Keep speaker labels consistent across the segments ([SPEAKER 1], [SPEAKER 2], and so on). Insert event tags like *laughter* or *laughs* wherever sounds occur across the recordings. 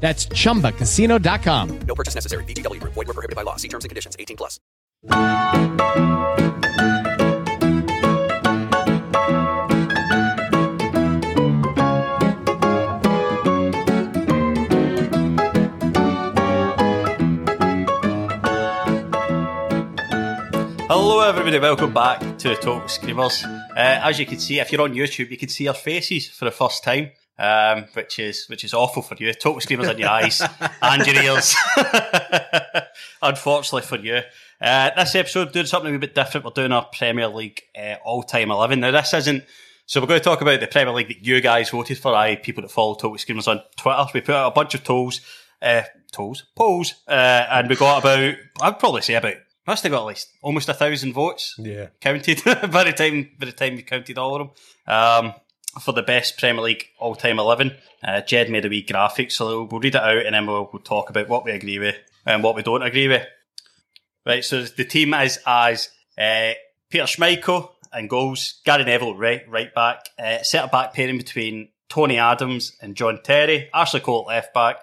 [SPEAKER 1] That's chumbacasino.com.
[SPEAKER 2] No purchase necessary. VGW. Void were prohibited by law. See terms and conditions. 18 plus.
[SPEAKER 3] Hello, everybody. Welcome back to the Talk Screamers. Uh, as you can see, if you're on YouTube, you can see our faces for the first time, um, which is which is awful for you. Talk Screamers in your eyes *laughs* and your ears. *laughs* Unfortunately for you. Uh, this episode, doing something a wee bit different. We're doing our Premier League uh, all-time 11. Now, this isn't... So we're going to talk about the Premier League that you guys voted for, I people that follow Talk Screamers on Twitter. We put out a bunch of tools, uh, tools, polls, uh, and we got about, I'd probably say about must have got at least almost a thousand votes.
[SPEAKER 4] Yeah.
[SPEAKER 3] Counted *laughs* by the time by the time we counted all of them. Um, for the best Premier League all time eleven. Uh, Jed made a wee graphic, so we'll read it out and then we'll, we'll talk about what we agree with and what we don't agree with. Right, so the team is as uh, Peter Schmeichel and goals, Gary Neville right right back, uh, centre back pairing between Tony Adams and John Terry, Ashley Cole left back,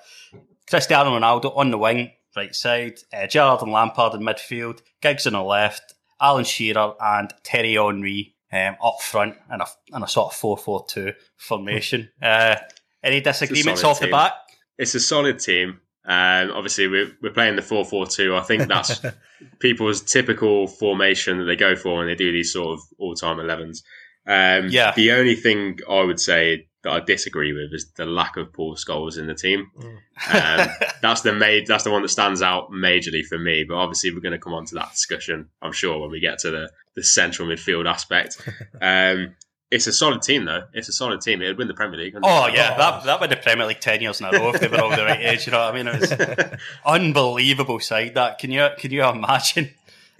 [SPEAKER 3] Cristiano Ronaldo on the wing, right side, uh, Gerrard and Lampard in midfield, Giggs on the left, Alan Shearer and Thierry Henry um, up front in a, in a sort of 4-4-2 formation. *laughs* uh, any disagreements off the
[SPEAKER 5] team.
[SPEAKER 3] back?
[SPEAKER 5] It's a solid team. Um, obviously, we're, we're playing the 4 4 2. I think that's *laughs* people's typical formation that they go for when they do these sort of all time 11s. Um,
[SPEAKER 3] Yeah.
[SPEAKER 5] The only thing I would say that I disagree with is the lack of Paul Scholes in the team. Um, *laughs* that's the ma- that's the one that stands out majorly for me. But obviously, we're going to come on to that discussion, I'm sure, when we get to the, the central midfield aspect. *laughs* Um, it's a solid team, though. It's a solid team. It'd win the Premier League.
[SPEAKER 3] Oh yeah, that that would the Premier League ten years in a row if they were all the right age. You know what I mean? It was *laughs* unbelievable side. That can you can you imagine?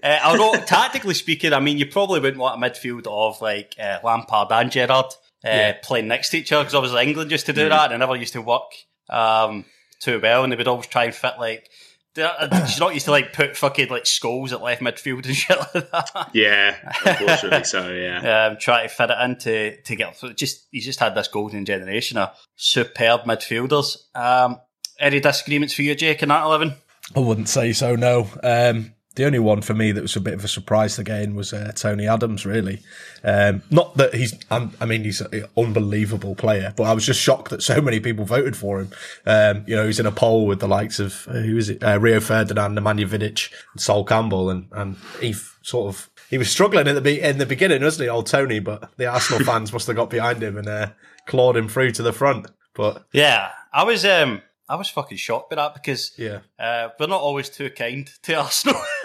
[SPEAKER 3] Uh, although tactically speaking, I mean, you probably wouldn't want a midfield of like uh, Lampard and Gerrard uh, playing next to each other because obviously England used to do that and it never used to work um, too well, and they would always try and fit like. They're *coughs* they're not used to like put fucking like Scholes at left midfield and *laughs* shit like that.
[SPEAKER 5] Yeah, unfortunately so, yeah. *laughs*
[SPEAKER 3] um, try to fit it in to, to get just he's just had this golden generation of superb midfielders. Um, any disagreements for you, Jake, in that eleven?
[SPEAKER 4] I wouldn't say so. No. Um, the only one for me that was a bit of a surprise again was uh, Tony Adams. Really, um, not that he's. I'm, I mean, he's an unbelievable player, but I was just shocked that so many people voted for him. Um, you know, he's in a poll with the likes of uh, who is it? Uh, Rio Ferdinand, Nemanja Vidic, and Sol Campbell, and and he f- sort of he was struggling at the be- in the beginning, wasn't he, old Tony? But the Arsenal *laughs* fans must have got behind him and uh, clawed him through to the front. But
[SPEAKER 3] Yeah, I was um I was fucking shocked by that because
[SPEAKER 4] yeah,
[SPEAKER 3] uh, we're not always too kind to Arsenal. *laughs*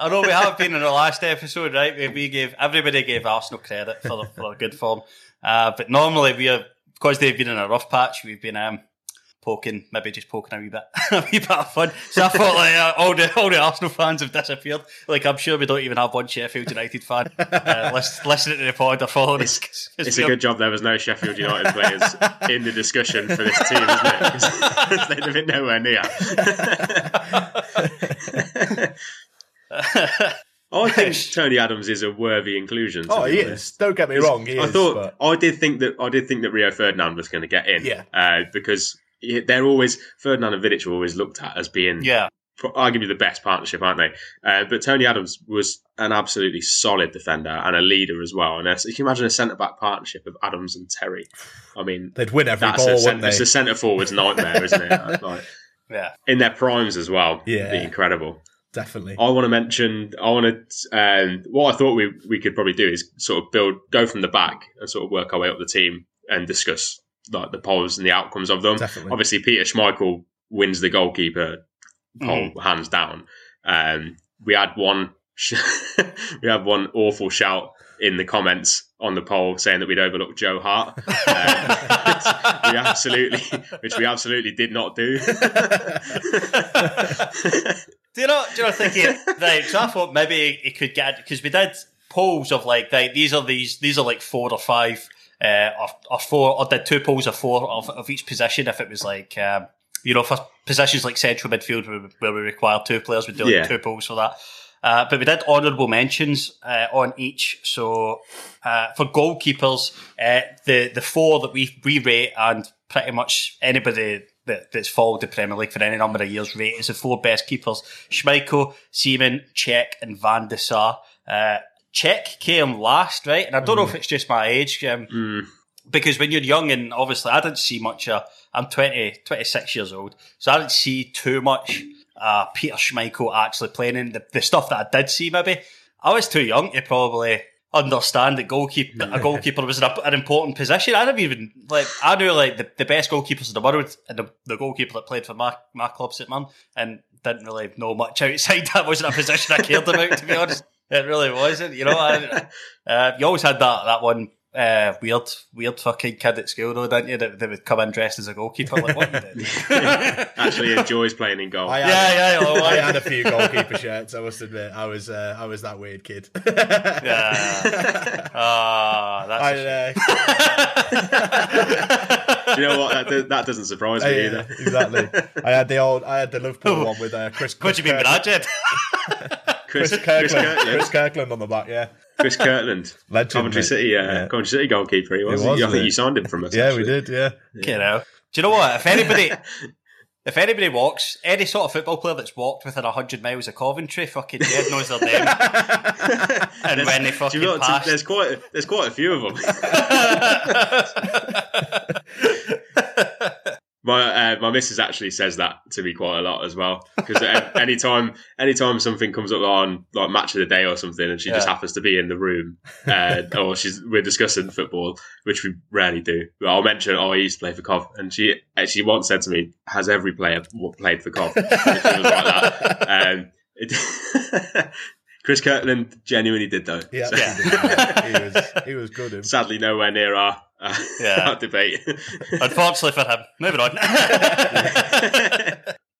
[SPEAKER 3] I know we have been in the last episode, right? We gave everybody gave Arsenal credit for for their good form, uh, but normally we are because they've been in a rough patch. We've been um, poking, maybe just poking a wee bit, *laughs* a wee bit of fun. So I thought like uh, all the all the Arsenal fans have disappeared. Like I'm sure we don't even have one Sheffield United fan uh, *laughs* list, listening to the pod or following us. 'cause
[SPEAKER 5] It's a good job there was no Sheffield United players in the discussion for this team, isn't it? *laughs* 'Cause they'd have been nowhere near. I think Tony Adams is a worthy inclusion.
[SPEAKER 4] Oh, he
[SPEAKER 5] honest.
[SPEAKER 4] is. Don't get me wrong. He
[SPEAKER 5] I
[SPEAKER 4] is.
[SPEAKER 5] thought
[SPEAKER 4] but
[SPEAKER 5] I did think that I did think that Rio Ferdinand was going to get in.
[SPEAKER 4] Yeah.
[SPEAKER 5] uh, because he- they're always Ferdinand and Vidic are always looked at as being
[SPEAKER 3] yeah,
[SPEAKER 5] arguably the best partnership, aren't they? Uh, but Tony Adams was an absolutely solid defender and a leader as well. And uh, you can imagine a centre back partnership of Adams and Terry. I mean,
[SPEAKER 4] they'd win every
[SPEAKER 5] that's
[SPEAKER 4] ball,
[SPEAKER 5] a,
[SPEAKER 4] wouldn't
[SPEAKER 5] cent-
[SPEAKER 4] they?
[SPEAKER 5] it's a centre forward's nightmare, isn't it? Like, *laughs*
[SPEAKER 3] yeah.
[SPEAKER 5] in their primes as well.
[SPEAKER 4] Yeah.
[SPEAKER 5] be incredible.
[SPEAKER 4] Definitely.
[SPEAKER 5] I want to mention. I want to. Um, what I thought we we could probably do is sort of build, go from the back, and sort of work our way up the team and discuss like the polls and the outcomes of them.
[SPEAKER 4] Definitely.
[SPEAKER 5] Obviously, Peter Schmeichel wins the goalkeeper poll hands down. Um, we had one. sh- *laughs* we had one awful shout in the comments on the poll saying that we'd overlooked Joe Hart. *laughs* Um, we absolutely, which we absolutely did not do. *laughs*
[SPEAKER 3] Do you know? Do you know? Thinking right. So I thought maybe it could get because we did polls of like right, these are these these are like four or five uh, or, or four or did two polls of four of, of each position. If it was like um, you know for positions like central midfield where, we- where we require two players, we do like
[SPEAKER 5] Yeah.
[SPEAKER 3] two polls for that. Uh, but we did honourable mentions uh, on each. So uh, for goalkeepers, uh, the the four that we we rate and pretty much anybody that, that's followed the Premier League for any number of years rate as the four best keepers: Schmeichel, Seaman, Cech, and Van der Sar. Cech came last, right? And I don't know if it's just my age. Um, because when you're young and obviously I didn't see much uh, I'm 20 26 years old so I didn't see too much uh, Peter Schmeichel actually playing in the, the stuff that I did see maybe I was too young to probably understand that goalkeeper a goalkeeper was an, an important position I didn't even like I knew like the, the best goalkeepers in the world and the, the goalkeeper that played for my, my club St Man and didn't really know much outside *laughs* that wasn't a position I cared about to be honest it really wasn't you know I, *laughs* uh, you always had that that one uh, weird, weird fucking kid at school, though, didn't you? That, that would come in dressed as a goalkeeper. Like, what you did? *laughs*
[SPEAKER 5] Actually, enjoys playing in goal.
[SPEAKER 4] I had,
[SPEAKER 3] yeah, yeah. Oh,
[SPEAKER 4] I
[SPEAKER 3] I,
[SPEAKER 4] had a few goalkeeper shirts. I must admit, I was uh, I was that weird kid.
[SPEAKER 3] yeah. *laughs* Ah, that's.
[SPEAKER 4] I,
[SPEAKER 3] a
[SPEAKER 4] uh,
[SPEAKER 5] Do you know what? That, that doesn't surprise me
[SPEAKER 4] yeah,
[SPEAKER 5] either.
[SPEAKER 4] exactly. I had the old, I had the Liverpool one with uh, Chris.
[SPEAKER 3] what do you mean
[SPEAKER 4] Chris
[SPEAKER 3] by that, Jed?
[SPEAKER 5] Chris,
[SPEAKER 4] Chris
[SPEAKER 5] Chris
[SPEAKER 4] Kirkland,
[SPEAKER 5] Kirkland.
[SPEAKER 4] Chris Kirkland on the back. Yeah,
[SPEAKER 5] Chris Kirkland, *laughs*
[SPEAKER 4] Legend,
[SPEAKER 5] Coventry
[SPEAKER 4] mate.
[SPEAKER 5] City, uh,
[SPEAKER 4] Yeah.
[SPEAKER 5] Coventry City goalkeeper. He was.
[SPEAKER 4] was,
[SPEAKER 5] I think you signed him from us. *laughs*
[SPEAKER 4] yeah, we did. Yeah,
[SPEAKER 3] You know. Do you know what? If *laughs* anybody, if anybody walks, any sort of football player that's walked within hundred miles of Coventry, fucking Jed knows their name. and when they fucking
[SPEAKER 5] you know
[SPEAKER 3] pass,
[SPEAKER 5] There's quite a, there's quite a few of them. My uh, my missus actually says that to me quite a lot as well because *laughs* anytime anytime something comes up on like match of the day or something and she just happens to be in the room uh, or she's we're discussing football which we rarely do but I'll mention oh I used to play for Cov and she she once said to me has every player played for Cov? *laughs* Like that. Um, it- *laughs* Chris Kirkland genuinely did though
[SPEAKER 4] yeah.
[SPEAKER 5] So- *laughs*
[SPEAKER 4] he was he was good. Him.
[SPEAKER 5] sadly nowhere near our, uh,
[SPEAKER 3] Yeah. *laughs*
[SPEAKER 5] our debate.
[SPEAKER 3] Unfortunately for him. Moving on.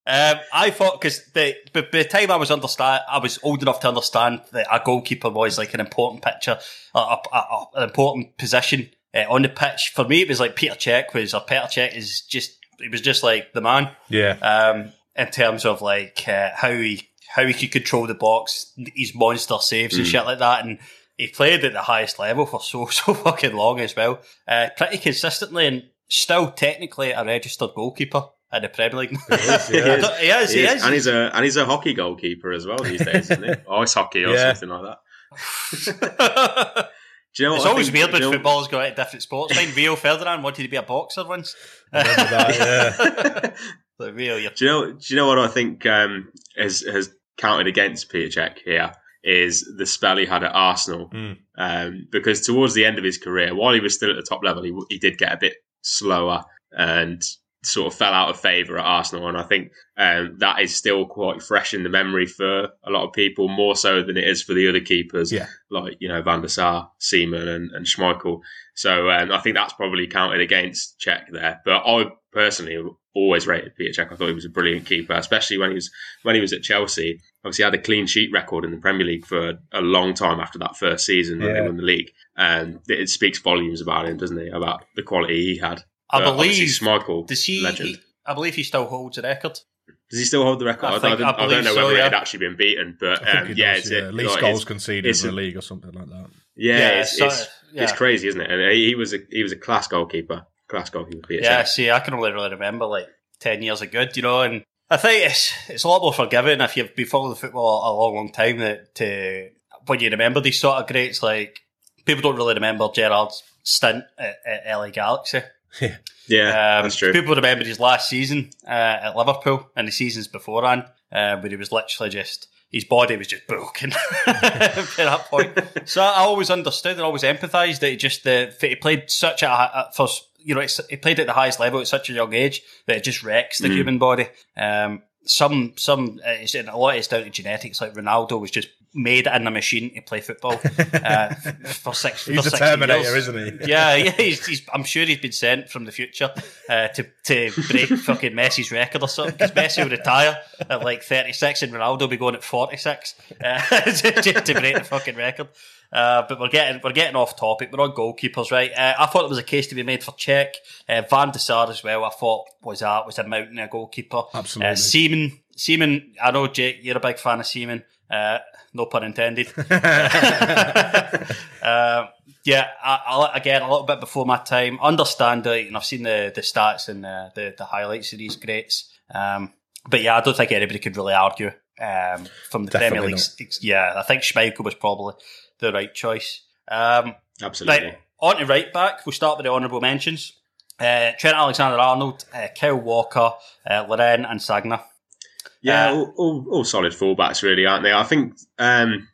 [SPEAKER 3] um, I thought because the by by the time I was understand, I was old enough to understand that a goalkeeper was like an important picture, a, a, a- an important position uh, on the pitch. For me, it was like Peter Cech was, or Peter Cech is just, he was just like the man
[SPEAKER 4] Yeah,
[SPEAKER 3] um, in terms of like uh, how he how he could control the box, his monster saves and shit like that, and he played at the highest level for so *laughs* so fucking long as well, uh, pretty consistently, and still technically a registered goalkeeper in the Premier League.
[SPEAKER 4] is, *laughs* yeah.
[SPEAKER 3] He is, he
[SPEAKER 5] He
[SPEAKER 3] is.
[SPEAKER 5] is, and he's a and he's a hockey goalkeeper as well these days, isn't he? *laughs* Or ice hockey or
[SPEAKER 4] Yeah.
[SPEAKER 5] something like that. Do you know
[SPEAKER 3] It's
[SPEAKER 5] I
[SPEAKER 3] always
[SPEAKER 5] think-
[SPEAKER 3] weird when
[SPEAKER 5] you know-
[SPEAKER 3] footballers go out to different sports. Mine, Rio Ferdinand wanted to be a boxer once.
[SPEAKER 4] Remember that, yeah.
[SPEAKER 3] Like, Rio, you're
[SPEAKER 5] Do you know? Do you know what I think um, has has counted against Peter Cech here is the spell he had at Arsenal.
[SPEAKER 4] Mm.
[SPEAKER 5] Um, because towards the end of his career, while he was still at the top level, he, he did get a bit slower and sort of fell out of favour at Arsenal, and I think um, that is still quite fresh in the memory for a lot of people, more so than it is for the other keepers,
[SPEAKER 4] Yeah.
[SPEAKER 5] like you know Van der Sar, Seaman, and, and Schmeichel. So um, I think that's probably counted against Cech there. But I personally always rated Peter Cech. I thought he was a brilliant keeper, especially when he was when he was at Chelsea. Obviously, had a clean sheet record in the Premier League for a long time after that first season when they won the league, and it speaks volumes about him, doesn't it? About the quality he had.
[SPEAKER 3] I
[SPEAKER 5] But obviously
[SPEAKER 3] believe.
[SPEAKER 5] Schmeichel,
[SPEAKER 3] Does he,
[SPEAKER 5] legend.
[SPEAKER 3] he- I believe he still holds the record.
[SPEAKER 5] Does he still hold the record?
[SPEAKER 3] I
[SPEAKER 5] I,
[SPEAKER 3] think-
[SPEAKER 5] I, don't,
[SPEAKER 3] I
[SPEAKER 5] I don't know
[SPEAKER 3] so,
[SPEAKER 5] whether
[SPEAKER 3] yeah.
[SPEAKER 5] it had actually been beaten, but um, yeah,
[SPEAKER 4] does,
[SPEAKER 5] it's
[SPEAKER 4] yeah.
[SPEAKER 5] it,
[SPEAKER 4] least
[SPEAKER 5] like,
[SPEAKER 4] goals
[SPEAKER 5] it's-
[SPEAKER 4] conceded
[SPEAKER 5] it's
[SPEAKER 4] in the league or something like that.
[SPEAKER 5] Yeah, it's,
[SPEAKER 3] so-
[SPEAKER 5] it's,
[SPEAKER 3] yeah.
[SPEAKER 5] it's crazy, isn't it? And he was a he was a class goalkeeper, class goalkeeper. Peter
[SPEAKER 3] Yeah, see, I can only really remember like ten years of good, you know, and I think it's it's a lot more forgiving if you've been following the football a long, long time that to when you remember these sort of greats. Like people don't really remember Gerrard's stint at, at LA Galaxy.
[SPEAKER 5] Yeah,
[SPEAKER 3] Um,
[SPEAKER 5] that's true.
[SPEAKER 3] People remember his last season uh, at Liverpool and the seasons beforehand, uh, where he was literally just his body was just broken *laughs* at that point. *laughs* So I always understood and always empathised that he just the he played such a, a first you know it's, he played at the highest level at such a young age that it just wrecks the human body. Um, some some uh, it's, a lot is down to genetics. Like Ronaldo was just made in a machine to play football *laughs* uh, for six.
[SPEAKER 4] He's
[SPEAKER 3] for
[SPEAKER 4] a Terminator,
[SPEAKER 3] years.
[SPEAKER 4] isn't he? *laughs*
[SPEAKER 3] Yeah, yeah. He's, he's, I'm sure he's been sent from the future uh, to to break *laughs* fucking Messi's record or something. Because Messi will retire at like 36 and Ronaldo will be going at 46 uh, just to break the fucking record. Uh, but we're getting we're getting off topic. We're on goalkeepers, right? Uh, I thought there was a case to be made for Cech. Uh, Van der Sar as well. I thought was that was a mountain a goalkeeper.
[SPEAKER 4] Absolutely.
[SPEAKER 3] Uh, Seaman, Seaman. I know Jake, you're a big fan of Seaman. Uh, no pun intended. Um, *laughs* yeah, I, I, again, a little bit before my time. Understand it, and I've seen the, the stats and uh, the, the highlights of these greats. Um, but yeah, I don't think anybody could really argue um, from the Premier
[SPEAKER 4] Definitely
[SPEAKER 3] League. Yeah, I think Schmeichel was probably the right choice. Um,
[SPEAKER 5] Absolutely.
[SPEAKER 3] Right, on to right back. We'll start with the honourable mentions. Uh, Trent Alexander-Arnold, uh, Kyle Walker, uh, Lauren and Sagna.
[SPEAKER 5] Yeah,
[SPEAKER 3] Uh,
[SPEAKER 5] all, all, all solid fullbacks, really, aren't they? I think um,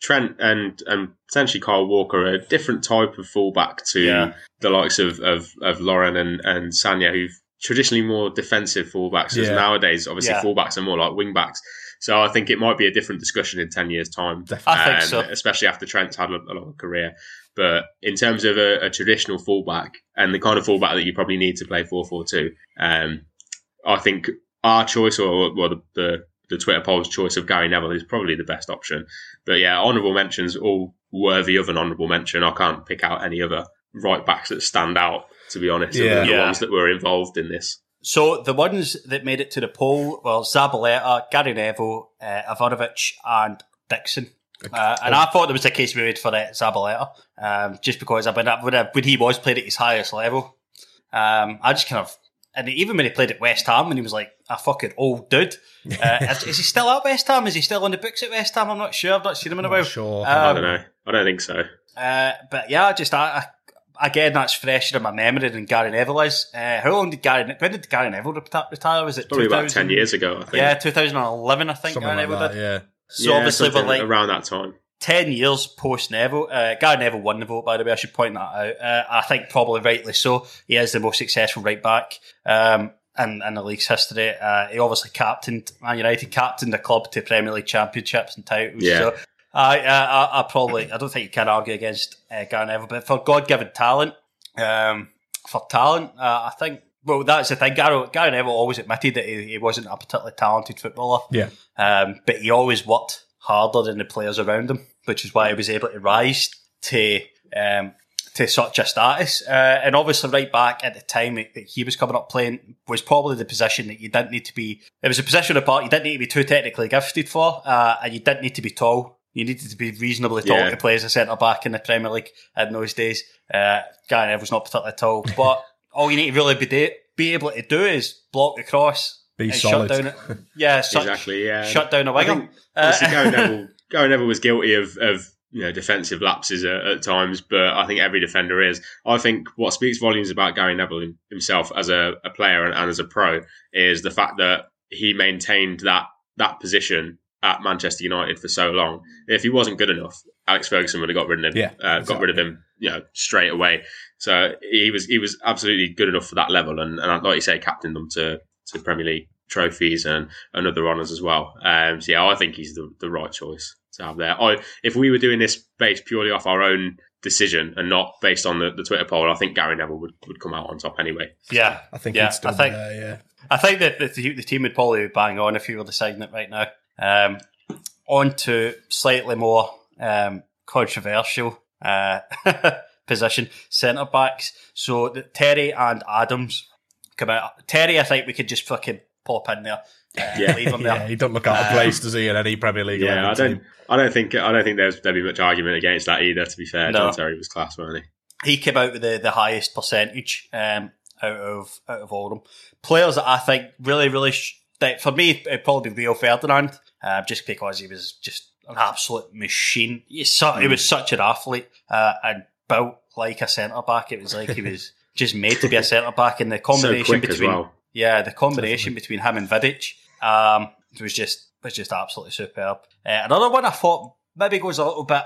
[SPEAKER 5] Trent and and potentially Kyle Walker are a different type of fullback to
[SPEAKER 3] Yeah.
[SPEAKER 5] the likes of of, of Lauren and and Sagna, who've traditionally more defensive fullbacks. As
[SPEAKER 4] Yeah.
[SPEAKER 5] nowadays, obviously,
[SPEAKER 3] Yeah.
[SPEAKER 5] fullbacks are more like wingbacks. So I think it might be a different discussion in ten years' time.
[SPEAKER 3] I think
[SPEAKER 5] um,
[SPEAKER 3] so.
[SPEAKER 5] especially after Trent's had a, a long career. But in terms of a, a traditional fullback and the kind of fullback that you probably need to play 4 4 2, um, I think our choice, or well, the, the, the Twitter poll's choice of Gary Neville is probably the best option. But yeah, honourable mentions, all worthy of an honourable mention. I can't pick out any other right backs that stand out, to be honest,
[SPEAKER 4] Yeah.
[SPEAKER 5] than the
[SPEAKER 3] Yeah.
[SPEAKER 5] ones that were involved in this.
[SPEAKER 3] So the ones that made it to the poll were Zabaleta, Gary Neville, uh, Ivanovic, and Dixon. Uh, and I thought there was a case made for that Zabaleta, um, just because I, when, I, when, I, when he was played at his highest level, um, I just kind of, and even when he played at West Ham, and he was like a fucking old dude. Uh, *laughs* is, is he still at West Ham? Is he still on the books at West Ham? I'm not sure. I've not seen him in a while.
[SPEAKER 4] sure.
[SPEAKER 5] I
[SPEAKER 3] Um,
[SPEAKER 5] don't know. I don't think so.
[SPEAKER 3] uh, but yeah, just I, I, again, that's fresher in my memory than Gary Neville is. Uh, how long did Gary? When did Gary Neville retire? Was it
[SPEAKER 5] Probably about 10 years ago, I think.
[SPEAKER 3] Yeah, 2011, I think.
[SPEAKER 4] Something
[SPEAKER 3] Gary
[SPEAKER 4] like
[SPEAKER 3] Neville
[SPEAKER 4] that,
[SPEAKER 3] did.
[SPEAKER 4] yeah.
[SPEAKER 3] So
[SPEAKER 5] Yeah,
[SPEAKER 3] obviously, we're like
[SPEAKER 5] around that time.
[SPEAKER 3] 10 years post Neville. Uh, Gary Neville won the vote, by the way. I should point that out. Uh, I think probably rightly so. He is the most successful right back um, in, in the league's history. Uh, he obviously captained Man United, captained the club to Premier League championships and titles.
[SPEAKER 5] Yeah.
[SPEAKER 3] So I, I, I, I probably, I don't think you can argue against uh, Gary Neville, but for God given talent, um, for talent, uh, I think. Well, that's the thing. Gary, Gary Neville always admitted that he, he wasn't a particularly talented footballer.
[SPEAKER 4] Yeah.
[SPEAKER 3] Um, but he always worked harder than the players around him, which is why he was able to rise to um, to such a status. Uh, and obviously, right back at the time that he was coming up playing was probably the position that you didn't need to be. It was a position apart you didn't need to be too technically gifted for, uh, and you didn't need to be tall. You needed to be reasonably tall
[SPEAKER 5] Yeah.
[SPEAKER 3] to play as a centre back in the Premier League in those days. Uh, Gary Neville's not particularly tall, but all you need to really be, da- be able to do is block the cross.
[SPEAKER 4] Be
[SPEAKER 3] and
[SPEAKER 4] solid.
[SPEAKER 3] Shut down it. Yeah, *laughs* such,
[SPEAKER 5] exactly, yeah.
[SPEAKER 3] shut down a
[SPEAKER 5] I
[SPEAKER 3] winger.
[SPEAKER 5] think
[SPEAKER 3] Uh,
[SPEAKER 5] Gary Neville, *laughs* Gary Neville was guilty of, of you know defensive lapses at, at times, but I think every defender is. I think what speaks volumes about Gary Neville himself as a, a player and, and as a pro is the fact that he maintained that that position at Manchester United for so long. If he wasn't good enough Alex Ferguson would have got rid of him.
[SPEAKER 4] Yeah,
[SPEAKER 5] uh, got rid of him, you know, straight away. So he was he was absolutely good enough for that level, and, and like you say, captained them to to Premier League trophies and, and other honours as well. Um, so yeah, I think he's the, the right choice to have there. I, if we were doing this based purely off our own decision and not based on the, the Twitter poll, I think Gary Neville would, would come out on top anyway.
[SPEAKER 3] Yeah,
[SPEAKER 4] I think
[SPEAKER 3] yeah,
[SPEAKER 4] he'd still
[SPEAKER 3] I think
[SPEAKER 4] there, yeah.
[SPEAKER 3] I think that the, the team would probably bang on if you were deciding it right now. Um, on to slightly more um, controversial uh, *laughs* position centre backs. So the, Terry and Adams come out. Terry, I think we could just fucking pop in there. Uh,
[SPEAKER 5] Yeah.
[SPEAKER 3] leave him
[SPEAKER 4] Yeah,
[SPEAKER 3] there.
[SPEAKER 4] he don't look out of place, does he, in any Premier League
[SPEAKER 5] Yeah, I don't
[SPEAKER 4] team?
[SPEAKER 5] I don't think I don't think there's there'd be much argument against that either. To be fair,
[SPEAKER 3] No.
[SPEAKER 5] John Terry was class, wasn't he?
[SPEAKER 3] he came out with the, the highest percentage um, out of out of all of them. Players that I think really, really, sh- that for me, it'd probably be Rio Ferdinand, uh, just because he was just an absolute machine. He's su- He was such an athlete uh, and built like a centre back. It was like he was just made to be a centre back, and the *laughs* combination
[SPEAKER 5] quick as
[SPEAKER 3] between
[SPEAKER 5] well.
[SPEAKER 3] yeah, the combination between him and Vidic um, was just was just absolutely superb. Uh, another one I thought maybe goes a little bit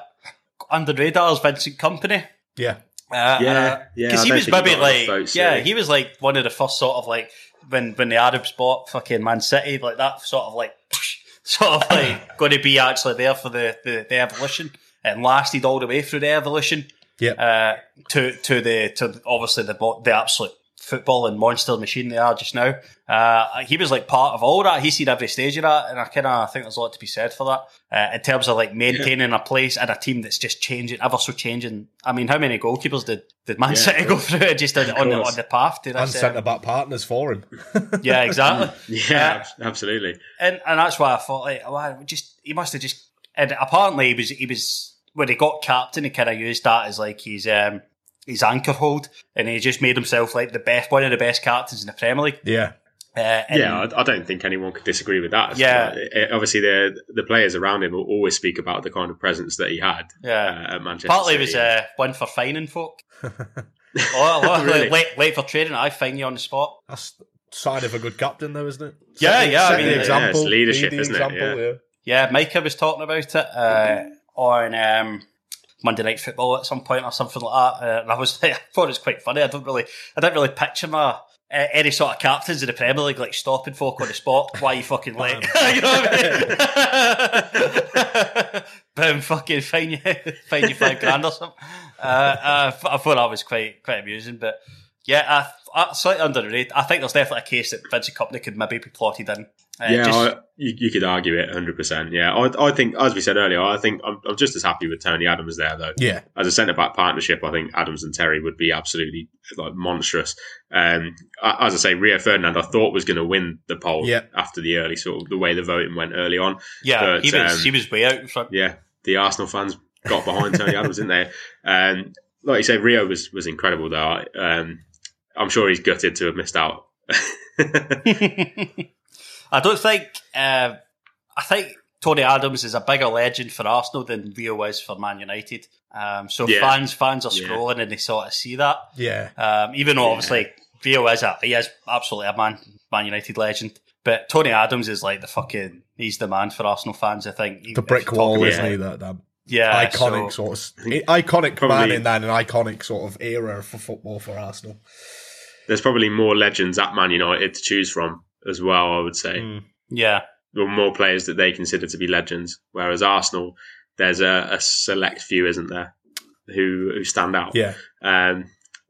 [SPEAKER 3] under the radar is Vincent Kompany.
[SPEAKER 4] Yeah.
[SPEAKER 3] Uh,
[SPEAKER 5] Yeah, yeah,
[SPEAKER 3] Because he was maybe like,
[SPEAKER 5] votes,
[SPEAKER 3] yeah,
[SPEAKER 5] yeah.
[SPEAKER 3] he was like one of the first sort of like when when the Arabs bought fucking Man City, like that sort of like *laughs* sort of like going to be actually there for the, the the evolution and lasted all the way through the evolution
[SPEAKER 4] Yep.
[SPEAKER 3] uh, to to the to obviously the the absolute football and monster machine they are just now. Uh, he was like part of all that. He's seen every stage of that, and I kind of think there's a lot to be said for that uh, in terms of like maintaining a place and a team that's just changing, ever so changing. I mean, how many goalkeepers did, did Man
[SPEAKER 5] Yeah,
[SPEAKER 3] City go through it just on, on, the, on the path to
[SPEAKER 4] and centre back partners for him. *laughs*
[SPEAKER 3] yeah, exactly. *laughs*
[SPEAKER 5] Yeah,
[SPEAKER 3] Uh,
[SPEAKER 5] absolutely.
[SPEAKER 3] and and that's why I thought like, well, just he must have just. And apparently, he was he was when he got captain, he kind of used that as like his um his anchor hold, and he just made himself like the best one of the best captains in the Premier League.
[SPEAKER 4] Yeah.
[SPEAKER 3] Uh,
[SPEAKER 5] yeah, I, I don't think anyone could disagree with that.
[SPEAKER 3] Yeah.
[SPEAKER 5] Uh, it- obviously the the players around him will always speak about the kind of presence that he had
[SPEAKER 3] yeah.
[SPEAKER 5] uh, at Manchester.
[SPEAKER 3] Partly
[SPEAKER 5] City.
[SPEAKER 3] was uh, one for fining folk. *laughs* oh, oh, *laughs*
[SPEAKER 5] Really?
[SPEAKER 3] late, late for trading, I fine you on the spot.
[SPEAKER 4] That's the sign of a good captain, though, isn't it?
[SPEAKER 3] Yeah,
[SPEAKER 4] Set the-
[SPEAKER 3] yeah, I mean,
[SPEAKER 4] the
[SPEAKER 3] yeah,
[SPEAKER 4] example,
[SPEAKER 5] it's leadership,
[SPEAKER 4] be the
[SPEAKER 5] isn't it?
[SPEAKER 4] example,
[SPEAKER 5] Yeah.
[SPEAKER 3] Yeah, Micah was talking about it uh, on um, Monday Night Football at some point or something like that, uh, and I was like, *laughs* I thought it was quite funny. I don't really, I didn't really picture my. uh, any sort of captains in the Premier League like stopping folk on the spot. Why are you fucking late? *laughs* *laughs* you know what I mean? Boom, fucking fine you, fine you five grand or something. Uh, uh, I thought that was quite quite amusing, but yeah, I, I, slightly underrated. I think there's definitely a case that Vincent Kompany could maybe be plotted in. Uh,
[SPEAKER 5] yeah,
[SPEAKER 3] just-
[SPEAKER 5] I, you, you could argue it 100%. Yeah, I, I think, as we said earlier, I think I'm, I'm just as happy with Tony Adams there, though.
[SPEAKER 4] Yeah.
[SPEAKER 5] As a centre back partnership, I think Adams and Terry would be absolutely like monstrous. Um, as I say, Rio Ferdinand, I thought was going to win the poll
[SPEAKER 4] Yeah.
[SPEAKER 5] after the early sort of the way the voting went early on.
[SPEAKER 3] yeah,
[SPEAKER 5] but,
[SPEAKER 3] he was
[SPEAKER 5] um,
[SPEAKER 3] he was way out front.
[SPEAKER 5] Yeah, the Arsenal fans got behind Tony *laughs* Adams, didn't they? Um, like you say, Rio was was incredible though. Um, I'm sure he's gutted to have missed out. *laughs* *laughs*
[SPEAKER 3] I don't think. Uh, I think Tony Adams is a bigger legend for Arsenal than Rio is for Man United. Um, so
[SPEAKER 5] Yeah.
[SPEAKER 3] fans fans are
[SPEAKER 5] Yeah.
[SPEAKER 3] scrolling and they sort of see that.
[SPEAKER 4] Yeah.
[SPEAKER 3] Um, even though obviously Rio is a he is absolutely a Man Man United legend, but Tony Adams is like the fucking he's the man for Arsenal fans. I think
[SPEAKER 4] The brick
[SPEAKER 3] If you talk
[SPEAKER 4] wall,
[SPEAKER 3] about,
[SPEAKER 4] isn't he? That, that
[SPEAKER 3] Yeah,
[SPEAKER 4] iconic
[SPEAKER 3] so-
[SPEAKER 4] sort of iconic man in that, an iconic sort of era for football for Arsenal.
[SPEAKER 5] There's probably more legends at Man United to choose from as well. I would say,
[SPEAKER 4] Mm.
[SPEAKER 3] Yeah,
[SPEAKER 5] or more players that they consider to be legends. Whereas Arsenal, there's a, a select few, isn't there, who who stand out.
[SPEAKER 4] Yeah.
[SPEAKER 5] Um,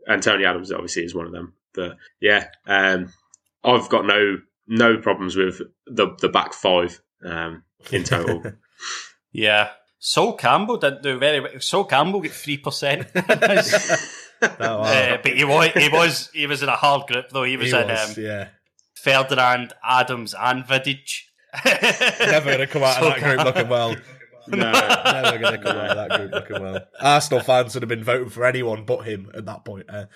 [SPEAKER 5] and Tony Adams obviously is one of them. But yeah, um, I've got no no problems with the the back five um, in total. *laughs*
[SPEAKER 3] yeah. Sol Campbell didn't do very well. Sol Campbell got three percent. *laughs* *laughs* Uh, but he was he was he was in a hard group though. He was
[SPEAKER 4] He
[SPEAKER 3] in
[SPEAKER 4] was,
[SPEAKER 3] um,
[SPEAKER 4] yeah.
[SPEAKER 3] Ferdinand, Adams, and Vidic.
[SPEAKER 4] Never going to come out of *laughs* that group looking well.
[SPEAKER 5] no, *laughs*
[SPEAKER 4] Never going to come out of that group looking well. Arsenal fans would have been voting for anyone but him at that point. Uh,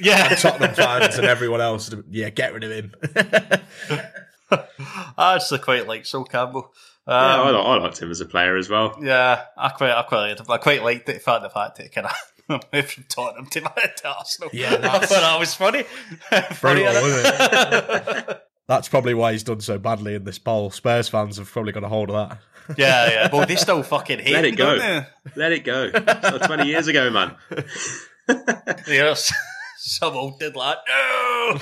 [SPEAKER 3] Yeah,
[SPEAKER 4] and *laughs* Tottenham fans and everyone else, have- yeah, get rid of him.
[SPEAKER 3] I actually quite like Sol Campbell.
[SPEAKER 5] yeah, I,
[SPEAKER 3] Um,
[SPEAKER 5] I liked him as a player as well.
[SPEAKER 3] yeah, I quite, I quite. I quite liked the fact the fact that he kind of moved from Tottenham to, to Arsenal. *laughs*
[SPEAKER 4] Yeah, *laughs*
[SPEAKER 3] I
[SPEAKER 4] that's-
[SPEAKER 3] thought that was funny. *laughs* funny
[SPEAKER 4] Brutal,
[SPEAKER 3] innit?
[SPEAKER 4] That's probably why he's done so badly in this poll. Spurs fans have probably got a hold of that.
[SPEAKER 3] Yeah, yeah. Well, they still fucking hate
[SPEAKER 5] Let it go. Let it go. It's like 20 years ago, man.
[SPEAKER 3] yes. Yeah, s- some old did like, no!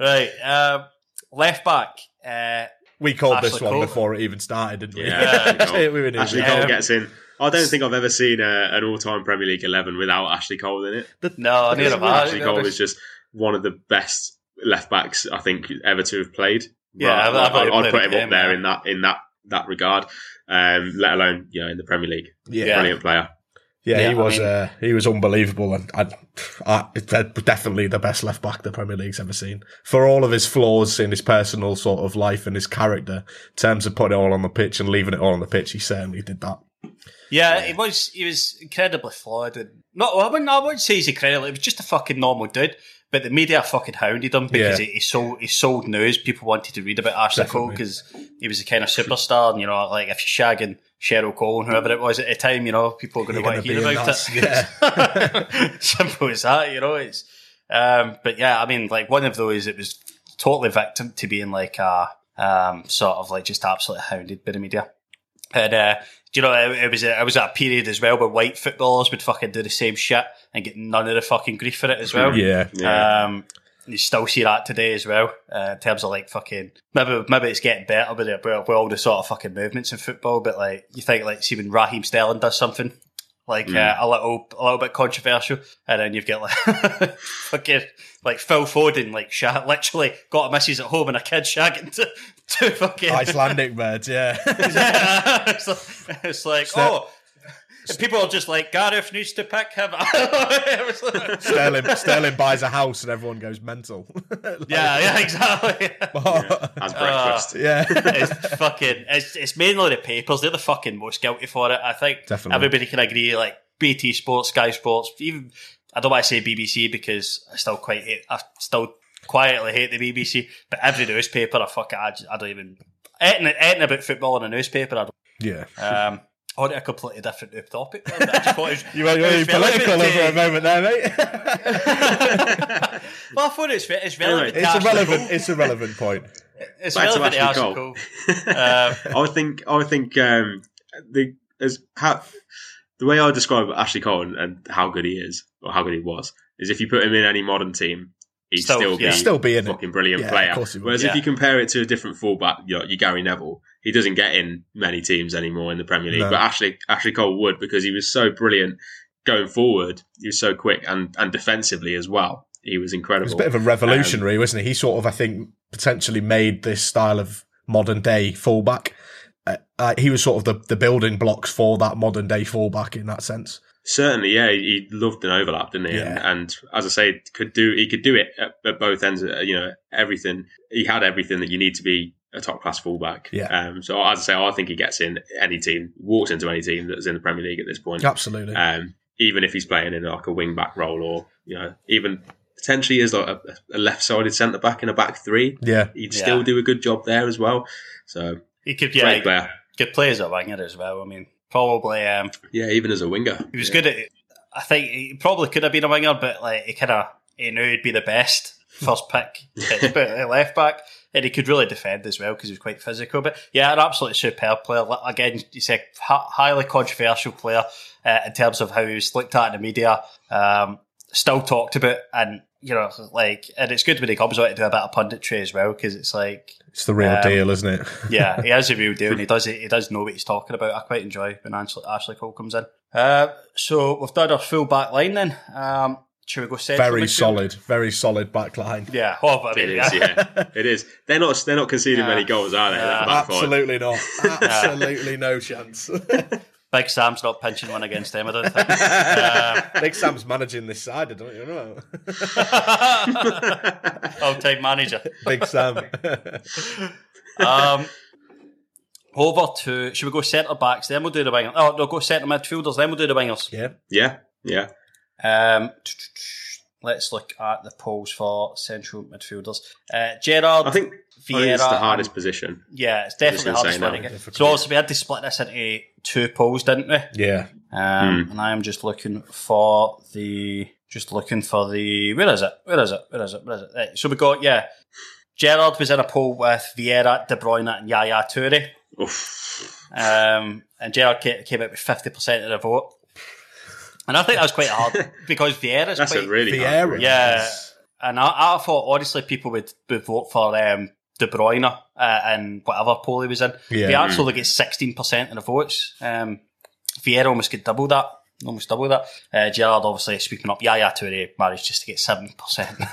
[SPEAKER 3] right. Um, left back. Uh,
[SPEAKER 4] We called
[SPEAKER 3] Ashley
[SPEAKER 4] this one
[SPEAKER 3] Cole.
[SPEAKER 4] before it even started, didn't we?
[SPEAKER 5] Yeah, *laughs* Ashley Cole.
[SPEAKER 4] we were in
[SPEAKER 5] Ashley
[SPEAKER 4] it.
[SPEAKER 5] Cole gets in. I don't think I've ever seen a, an all-time Premier League 11 without Ashley Cole in it.
[SPEAKER 3] no, neither have I.
[SPEAKER 5] Ashley Cole is just one of the best left backs I think ever to have played.
[SPEAKER 3] Yeah,
[SPEAKER 5] Right,
[SPEAKER 3] I've- I've
[SPEAKER 5] I'd, I'd put him
[SPEAKER 3] game,
[SPEAKER 5] up there
[SPEAKER 3] yeah.
[SPEAKER 5] in that in that that regard. Um, let alone you know in the Premier League.
[SPEAKER 4] Yeah.
[SPEAKER 5] Brilliant player.
[SPEAKER 4] Yeah,
[SPEAKER 3] Yeah,
[SPEAKER 4] he
[SPEAKER 3] I
[SPEAKER 4] was.
[SPEAKER 3] mean-
[SPEAKER 4] uh, he was unbelievable, and I, I, definitely the best left back the Premier League's ever seen. For all of his flaws in his personal sort of life and his character, in terms of putting it all on the pitch and leaving it all on the pitch, he certainly did that.
[SPEAKER 3] Yeah, he was he was incredibly flawed and not I wouldn't I wouldn't say he's incredible, he was just a fucking normal dude. But the media fucking hounded him because
[SPEAKER 4] Yeah.
[SPEAKER 3] he, he sold he sold news. People wanted to read about Ashley Cole because he was a kind of superstar. And you know, like if you're shagging Cheryl Cole and whoever it was at the time, you know, people are going to want to hear about
[SPEAKER 4] in
[SPEAKER 3] it.
[SPEAKER 4] that, *laughs*
[SPEAKER 3] Simple as that, you know. It's um, but yeah, I mean, like one of those, it was totally victim to being like a um, sort of like just absolutely hounded by the media. And uh, do you know, it, it was a, it was a period as well where white footballers would fucking do the same shit and get none of the fucking grief for it as well.
[SPEAKER 4] Yeah,
[SPEAKER 5] Yeah.
[SPEAKER 3] Um, you still see that today as well, uh, in terms of like fucking maybe maybe it's getting better with, it, with all the sort of fucking movements in football. But like you think like see when Raheem Sterling does something like uh, a little a little bit controversial, and then you've got like *laughs* fucking like Phil Foden like sha- literally got a missus at home and a kid shagging to, *laughs* to fucking
[SPEAKER 4] Icelandic birds. Yeah, *laughs*
[SPEAKER 3] it's like, it's like oh. And people are just like Gareth needs to pick him. It was like-
[SPEAKER 4] Sterling. *laughs* Sterling buys a house and everyone goes mental. *laughs* Like,
[SPEAKER 3] yeah, yeah, exactly. *laughs*
[SPEAKER 5] As breakfast.
[SPEAKER 4] yeah.
[SPEAKER 3] it's fucking it's, it's mainly the papers they're the fucking most guilty for it i think
[SPEAKER 4] Definitely.
[SPEAKER 3] everybody can agree like bt sports sky sports even i don't want to say bbc because i still quite hate i still quietly hate the bbc but every newspaper i fuck it, I, just, I don't even anything, anything about football in a newspaper i
[SPEAKER 4] yeah.
[SPEAKER 3] don't Yeah. um on a completely different topic but I just thought it was,
[SPEAKER 4] You were
[SPEAKER 3] it
[SPEAKER 4] really political
[SPEAKER 3] relevant
[SPEAKER 4] over a moment there, mate. *laughs*
[SPEAKER 3] well I thought it's, it's relevant to
[SPEAKER 4] it's a relevant. It's a relevant point. *laughs*
[SPEAKER 3] it's
[SPEAKER 5] Back
[SPEAKER 3] relevant to
[SPEAKER 5] Ashley
[SPEAKER 3] Ashley
[SPEAKER 5] Cole.
[SPEAKER 3] Cole *laughs* um,
[SPEAKER 5] I think I think um, the as how the way I describe Ashley Cole and, and how good he is or how good he was is if you put him in any modern team, he'd
[SPEAKER 3] Still,
[SPEAKER 5] still,
[SPEAKER 3] yeah.
[SPEAKER 5] be
[SPEAKER 4] He'd still be in it.
[SPEAKER 5] fucking brilliant
[SPEAKER 4] Yeah,
[SPEAKER 5] player.
[SPEAKER 4] of course he would.
[SPEAKER 5] Whereas
[SPEAKER 3] Yeah.
[SPEAKER 5] if you compare it to a different fullback, you know, your Gary Neville, he doesn't get in many teams anymore in the Premier League.
[SPEAKER 4] No.
[SPEAKER 5] But Ashley Ashley Cole would because he was so brilliant going forward. He was so quick and and defensively as well. He was incredible.
[SPEAKER 4] It was a bit of a revolutionary, wasn't he? He sort of, I think, potentially made this style of modern day fullback. Uh, uh, he was sort of the, the building blocks for that modern day fullback in that sense.
[SPEAKER 5] Certainly, yeah, he he loved an overlap, didn't he?
[SPEAKER 4] Yeah.
[SPEAKER 5] And, and as I say, could do he could do it at, at both ends. uh, You know, everything he had everything that you need to be a top class fullback.
[SPEAKER 4] Yeah.
[SPEAKER 5] Um. So as I say, I think he gets in any team, walks into any team that's in the Premier League at this point.
[SPEAKER 4] Absolutely.
[SPEAKER 5] Um. Even if he's playing in like a wing back role, or you know, even potentially as like a, a left sided centre back in a back three,
[SPEAKER 4] yeah.
[SPEAKER 5] he'd
[SPEAKER 3] Yeah.
[SPEAKER 5] still do a good job there as well. So
[SPEAKER 3] he could yeah
[SPEAKER 5] great player.
[SPEAKER 3] could play as a winger as well. I mean, probably um,
[SPEAKER 5] Yeah, even as a winger,
[SPEAKER 3] he was good at. I think he probably could have been a winger, but like he kind of he knew he'd be the best first pick *laughs* at at left back, and he could really defend as well because he was quite physical. But yeah, an absolutely superb player. Again, you said hi- highly controversial player uh, in terms of how he was looked at in the media. Um, still talked about, and you know, like, and it's good when he comes out to do a bit of punditry as well because it's like
[SPEAKER 4] It's the real
[SPEAKER 3] Um,
[SPEAKER 4] deal, isn't it? *laughs*
[SPEAKER 3] yeah, he has a real deal, and he *laughs* does he does know what he's talking about. I quite enjoy when Ashley, Ashley Cole comes in. Uh, so we've done our full back line then. Um, should we go central
[SPEAKER 4] very
[SPEAKER 3] midfield?
[SPEAKER 4] solid, very solid back line.
[SPEAKER 3] Yeah, oh, I mean,
[SPEAKER 5] it is.
[SPEAKER 3] yeah.
[SPEAKER 5] Yeah, it is. They're not. They're not conceding
[SPEAKER 3] Yeah.
[SPEAKER 5] many goals, are they?
[SPEAKER 3] Yeah.
[SPEAKER 5] That back five?
[SPEAKER 4] Absolutely not. *laughs* Absolutely no chance. *laughs*
[SPEAKER 3] Big Sam's not pinching one against them. I don't think. uh, *laughs*
[SPEAKER 4] Big Sam's managing this side, I don't you know.
[SPEAKER 3] Old time manager.
[SPEAKER 4] Big Sam.
[SPEAKER 3] Um, over to should we go centre backs? Then we'll do the wingers. Oh no, go centre midfielders. Then we'll do the wingers.
[SPEAKER 4] yeah.
[SPEAKER 5] Yeah, yeah.
[SPEAKER 3] Um, let's look at the polls for central midfielders. Uh, Gerrard,
[SPEAKER 5] I think, I think it's the hardest
[SPEAKER 3] and-
[SPEAKER 5] position.
[SPEAKER 3] Yeah, it's definitely the hardest
[SPEAKER 5] gonna
[SPEAKER 3] one
[SPEAKER 5] say no.
[SPEAKER 3] So also we had to split this into two polls, didn't we?
[SPEAKER 4] Yeah.
[SPEAKER 3] Um,
[SPEAKER 5] Hmm.
[SPEAKER 3] And I am just looking for the Just looking for the where is it? Where is it? Where is it? Where is it? Right, so we got yeah. Gerrard was in a poll with Vieira, De Bruyne, and Yaya Toure.
[SPEAKER 5] Oof.
[SPEAKER 3] Um, and Gerrard came out with fifty percent of the vote. And I think that was quite hard *laughs* because Vieira's
[SPEAKER 5] That's
[SPEAKER 3] quite
[SPEAKER 5] really hard
[SPEAKER 4] Vieira.
[SPEAKER 5] one.
[SPEAKER 3] yeah.
[SPEAKER 4] Yes.
[SPEAKER 3] And I, I thought honestly people would, would vote for um, De Bruyne uh, and whatever poll he was in.
[SPEAKER 4] Yeah.
[SPEAKER 3] He actually gets sixteen percent of the votes. Um, Vieira almost get double that. Almost double that. Uh, Gerrard obviously sweeping up Yaya Toure managed just to get seven percent. *laughs*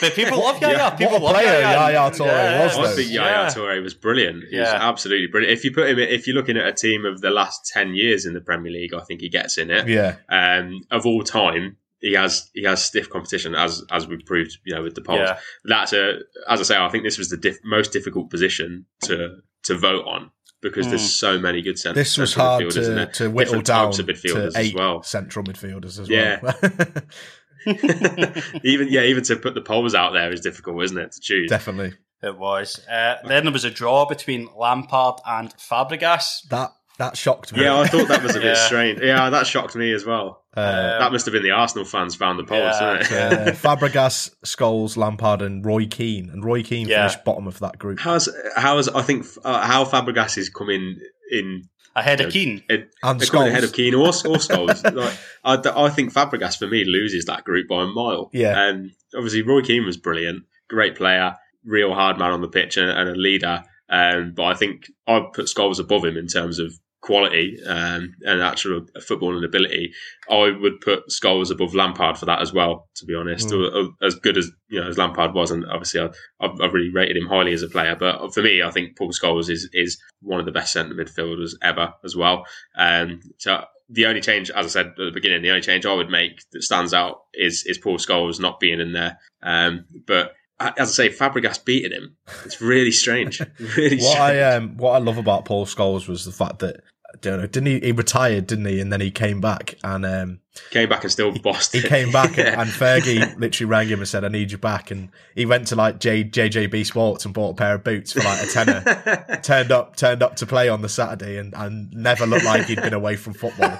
[SPEAKER 3] but people love Yaya. People
[SPEAKER 4] What a
[SPEAKER 3] love
[SPEAKER 4] player
[SPEAKER 3] Yaya.
[SPEAKER 4] Yaya Toure was,
[SPEAKER 5] I think Yaya
[SPEAKER 3] Yeah.
[SPEAKER 5] Toure was brilliant. He was absolutely brilliant. If you put him, in, if you're looking at a team of the last ten years in the Premier League, I think he gets in it.
[SPEAKER 4] Yeah.
[SPEAKER 5] Um, of all time, he has he has stiff competition as as we proved, you know, with the polls.
[SPEAKER 3] Yeah.
[SPEAKER 5] That's a as I say, I think this was the diff- most difficult position to to vote on because there's so many good centre.
[SPEAKER 4] This was
[SPEAKER 5] central
[SPEAKER 4] hard
[SPEAKER 5] midfielders, isn't
[SPEAKER 4] to, to whittle
[SPEAKER 5] Different
[SPEAKER 4] down
[SPEAKER 5] types of midfielders
[SPEAKER 4] to
[SPEAKER 5] as well.
[SPEAKER 4] central midfielders as
[SPEAKER 5] Yeah.
[SPEAKER 4] well. *laughs* *laughs*
[SPEAKER 5] even yeah, even to put the polls out there is difficult, isn't it? To choose.
[SPEAKER 4] Definitely.
[SPEAKER 3] It was. Uh, then there was a draw between Lampard and Fabregas.
[SPEAKER 4] That that shocked me.
[SPEAKER 5] Yeah, I thought that was a bit *laughs*
[SPEAKER 3] Yeah.
[SPEAKER 5] strange. Yeah, that shocked me as well.
[SPEAKER 4] Uh,
[SPEAKER 5] that must have been the Arsenal fans found the polls,
[SPEAKER 3] Yeah.
[SPEAKER 5] didn't it?
[SPEAKER 4] uh, *laughs* Fabregas, Scholes, Lampard, and Roy Keane, and Roy Keane
[SPEAKER 3] Yeah.
[SPEAKER 4] finished bottom of that group.
[SPEAKER 5] How's how's I think uh, how Fabregas is coming in
[SPEAKER 3] Ahead
[SPEAKER 5] Yeah.
[SPEAKER 3] of Keane.
[SPEAKER 5] in
[SPEAKER 4] And
[SPEAKER 5] they're coming
[SPEAKER 4] Scholes.
[SPEAKER 5] ahead of Keane or, *laughs* or Scholes. like, I, I think Fabregas for me loses that group by a mile.
[SPEAKER 4] Yeah.
[SPEAKER 5] and obviously Roy Keane was brilliant, great player, real hard man on the pitch and, and a leader. Um, but I think I'd put Scholes above him in terms of quality um, and actual footballing ability. I would put Scholes above Lampard for that as well. To be honest,
[SPEAKER 4] Mm.
[SPEAKER 5] as good as you know as Lampard was, and obviously I, I've, I've really rated him highly as a player. But for me, I think Paul Scholes is is one of the best centre midfielders ever as well. Um, so the only change, as I said at the beginning, the only change I would make that stands out is is Paul Scholes not being in there. Um, but as I say, Fabregas beating him. It's really strange. *laughs* Really
[SPEAKER 4] What
[SPEAKER 5] strange.
[SPEAKER 4] I um, what I love about Paul Scholes was the fact that don't know, didn't he? He retired, didn't he? And then he came back, and um,
[SPEAKER 5] Came back and still bossed
[SPEAKER 4] he
[SPEAKER 5] it.
[SPEAKER 4] came back,
[SPEAKER 5] Yeah.
[SPEAKER 4] and, and Fergie *laughs* literally rang him and said, "I need you back." And he went to like J, JJB Sports and bought a pair of boots for like a tenner. *laughs* turned up, turned up to play on the Saturday, and, and never looked like he'd been away from football.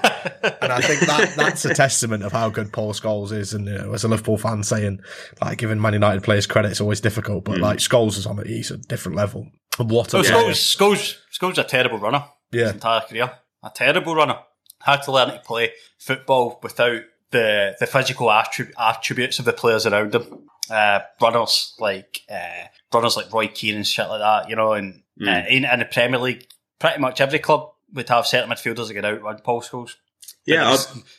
[SPEAKER 4] and I think that that's a testament of how good Paul Scholes is. And you know, as a Liverpool fan, saying like giving Man United players credit is always difficult, but like Scholes is on it. He's a different level. And what a
[SPEAKER 3] Oh,
[SPEAKER 4] player.
[SPEAKER 3] Scholes, Scholes, Scholes a terrible runner.
[SPEAKER 4] Yeah.
[SPEAKER 3] His entire career. A terrible runner. Had to learn to play football without the the physical attrib- attributes of the players around him. Uh, runners like uh, runners like Roy Keane and shit like that, you know, and
[SPEAKER 5] Hmm.
[SPEAKER 3] uh, in, in the Premier League, pretty much every club would have certain midfielders that get outrun Paul Scholes.
[SPEAKER 5] yeah,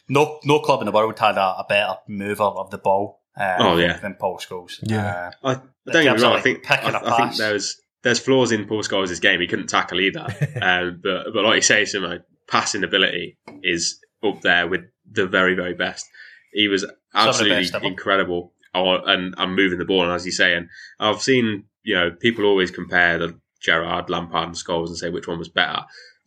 [SPEAKER 3] no no club in the world had a, a better mover of the ball. Uh,
[SPEAKER 5] Oh, yeah.
[SPEAKER 3] than Paul Scholes.
[SPEAKER 4] Yeah.
[SPEAKER 5] I, I don't get me wrong. I think I,
[SPEAKER 3] a
[SPEAKER 5] I think there's there's flaws in Paul Scholes' game. He couldn't tackle either. *laughs* um, but but like you say, Simo, passing ability is up there with the very very best. He was absolutely incredible. Oh, and I'm moving the ball, and as you say, and I've seen you know people always compare the Gerrard, Lampard, and Scholes and say which one was better.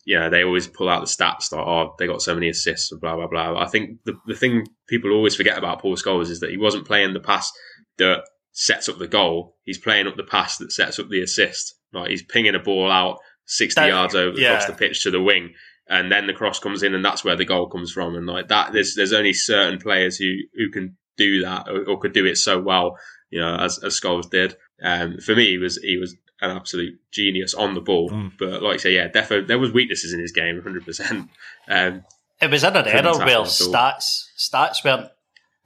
[SPEAKER 5] You know, they always pull out the stats like, oh, they got so many assists and blah blah blah. I think the the thing people always forget about Paul Scholes is that he wasn't playing the pass that sets up the goal. He's playing up the pass that sets up the assist. Like he's pinging a ball out sixty
[SPEAKER 3] That-
[SPEAKER 5] yards over
[SPEAKER 3] yeah.
[SPEAKER 5] across the pitch to the wing, and then the cross comes in, and that's where the goal comes from. And like that, there's there's only certain players who who can do that or, or could do it so well. You know, as as Scholes did. Um, for me, he was he was an absolute genius on the ball.
[SPEAKER 4] Mm.
[SPEAKER 5] But like I say, yeah, defo there was weaknesses in his game, hundred percent. *laughs* Um,
[SPEAKER 3] It was in an era where stats stats weren't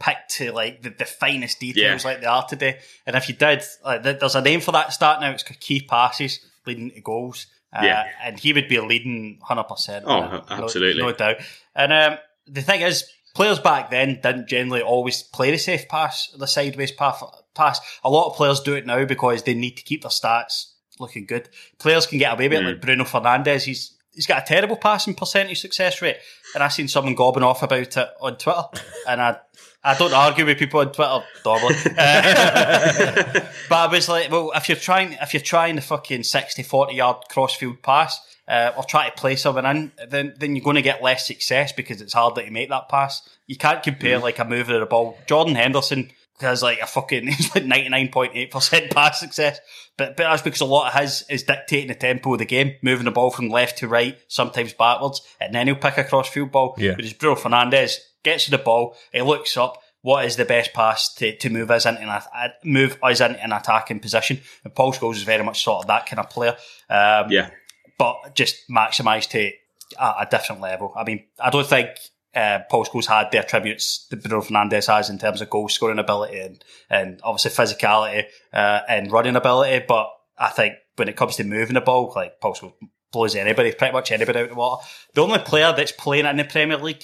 [SPEAKER 3] picked to like the, the finest details
[SPEAKER 5] Yeah.
[SPEAKER 3] like they are today. And if you did, like, there's a name for that stat now. It's key passes leading to goals. Uh,
[SPEAKER 5] Yeah.
[SPEAKER 3] and he would be a leading hundred percent.
[SPEAKER 5] Oh, absolutely.
[SPEAKER 3] no, doubt. And um, the thing is, players back then didn't generally always play the safe pass, the sideways pass. Pass. A lot of players do it now because they need to keep their stats looking good. Players can get away with it,
[SPEAKER 5] Mm.
[SPEAKER 3] like Bruno Fernandes. He's he's got a terrible passing percentage success rate, and I seen someone gobbing off about it on Twitter, and I. I don't argue with people on Twitter, normally. *laughs* Uh, but I was like, well, if you're trying, if you're trying the fucking 60, 40 yard crossfield pass, uh, or try to play someone in, then then you're going to get less success because it's harder to make that pass. You can't compare like a move of the ball. Jordan Henderson has like a fucking *laughs* he's like ninety nine point eight percent pass success, but but that's because a lot of his is dictating the tempo of the game, moving the ball from left to right, sometimes backwards, and then he'll pick a crossfield ball.
[SPEAKER 4] Yeah.
[SPEAKER 3] Whereas Bruno Fernandes gets to the ball, he looks up, what is the best pass to, to move us into an, a- move us into an attacking position. And Paul Scholes is very much sort of that kind of player. Um,
[SPEAKER 5] Yeah.
[SPEAKER 3] but just maximised to a, a different level. I mean, I don't think uh, Paul Scholes had the attributes that Bruno Fernandes has in terms of goal scoring ability and, and obviously physicality uh, and running ability. But I think when it comes to moving the ball, like Paul Scholes blows anybody, pretty much anybody out of the water. The only player that's playing in the Premier League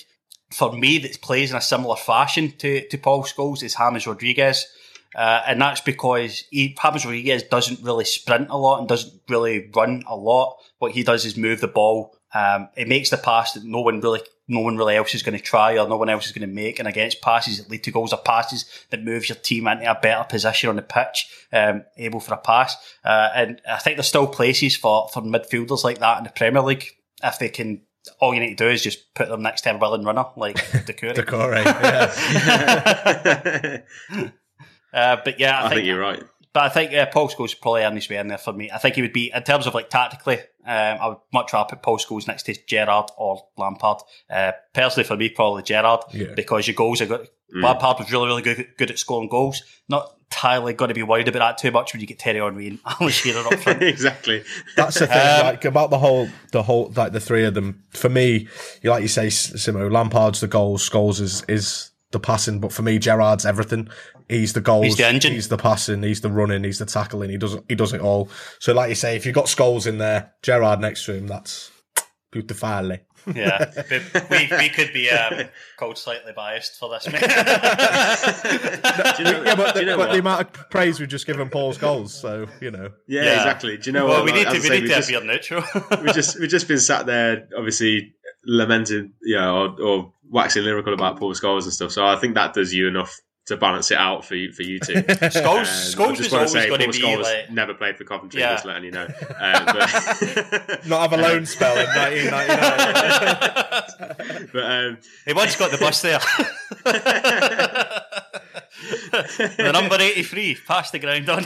[SPEAKER 3] for me that plays in a similar fashion to, to Paul Scholes is James Rodriguez. Uh, and that's because he, James Rodriguez doesn't really sprint a lot and doesn't really run a lot. What he does is move the ball. Um, it makes the pass that no one really, no one really else is going to try or no one else is going to make. And against passes that lead to goals or passes that moves your team into a better position on the pitch, um, able for a pass. Uh, and I think there's still places for, for midfielders like that in the Premier League if they can. All you need to do is just put them next to a willing runner like *laughs* Decore.
[SPEAKER 4] Decore, yeah. *laughs*
[SPEAKER 3] Uh, but yeah, I,
[SPEAKER 5] I think you're right.
[SPEAKER 3] But I think uh, Paul Scholes probably earned his way in there for me. I think he would be in terms of like tactically. Um, I would much rather put Paul Scholes next to Gerrard or Lampard. Uh, personally, for me, probably Gerrard
[SPEAKER 4] Yeah.
[SPEAKER 3] because your goals are good. Lampard was really, really good, good at scoring goals. Not entirely going to be worried about that too much when you get Thierry Henry and *laughs* Alan Shearer up front. *laughs*
[SPEAKER 5] exactly.
[SPEAKER 4] That's the thing,
[SPEAKER 3] Um,
[SPEAKER 4] like about the whole, the whole, like the three of them. For me, you like you say, Simo, Lampard's the goals, Scholes is is the passing, but for me, Gerrard's everything. He's the goals,
[SPEAKER 3] He's the engine.
[SPEAKER 4] he's the passing, he's the running, he's the tackling. He does he does it all. So, like you say, if you've got Scholes in there, Gerrard next to him, that's beautiful.
[SPEAKER 3] Yeah, *laughs* we, we, we could be um, called slightly biased for this. *laughs* *laughs* mate.
[SPEAKER 5] You know,
[SPEAKER 4] Yeah, but, the,
[SPEAKER 5] you know
[SPEAKER 4] but the amount of praise we've just given Paul Scholes, so you know.
[SPEAKER 5] yeah,
[SPEAKER 3] Yeah.
[SPEAKER 5] exactly. Do you know
[SPEAKER 3] well,
[SPEAKER 5] what?
[SPEAKER 3] we need to
[SPEAKER 5] as
[SPEAKER 3] we
[SPEAKER 5] say,
[SPEAKER 3] need
[SPEAKER 5] we
[SPEAKER 3] to
[SPEAKER 5] just-
[SPEAKER 3] appear neutral.
[SPEAKER 5] we just we've just been sat there, obviously lamented, you know, or, or waxing lyrical about Paul Scholes and stuff. So I think that does you enough to balance it out for you for you two. *laughs*
[SPEAKER 3] Scholes,
[SPEAKER 5] Um,
[SPEAKER 3] Scholes
[SPEAKER 5] just wanna
[SPEAKER 3] always
[SPEAKER 5] say
[SPEAKER 3] going to
[SPEAKER 5] Paul
[SPEAKER 3] be
[SPEAKER 5] Scholes
[SPEAKER 3] like.
[SPEAKER 5] never played for Coventry.
[SPEAKER 3] Yeah.
[SPEAKER 5] Just letting you know. Um, but *laughs*
[SPEAKER 4] Not have a loan spell in 1999. *laughs*
[SPEAKER 5] but um,
[SPEAKER 3] He once got the bus there. the number 83, past the ground on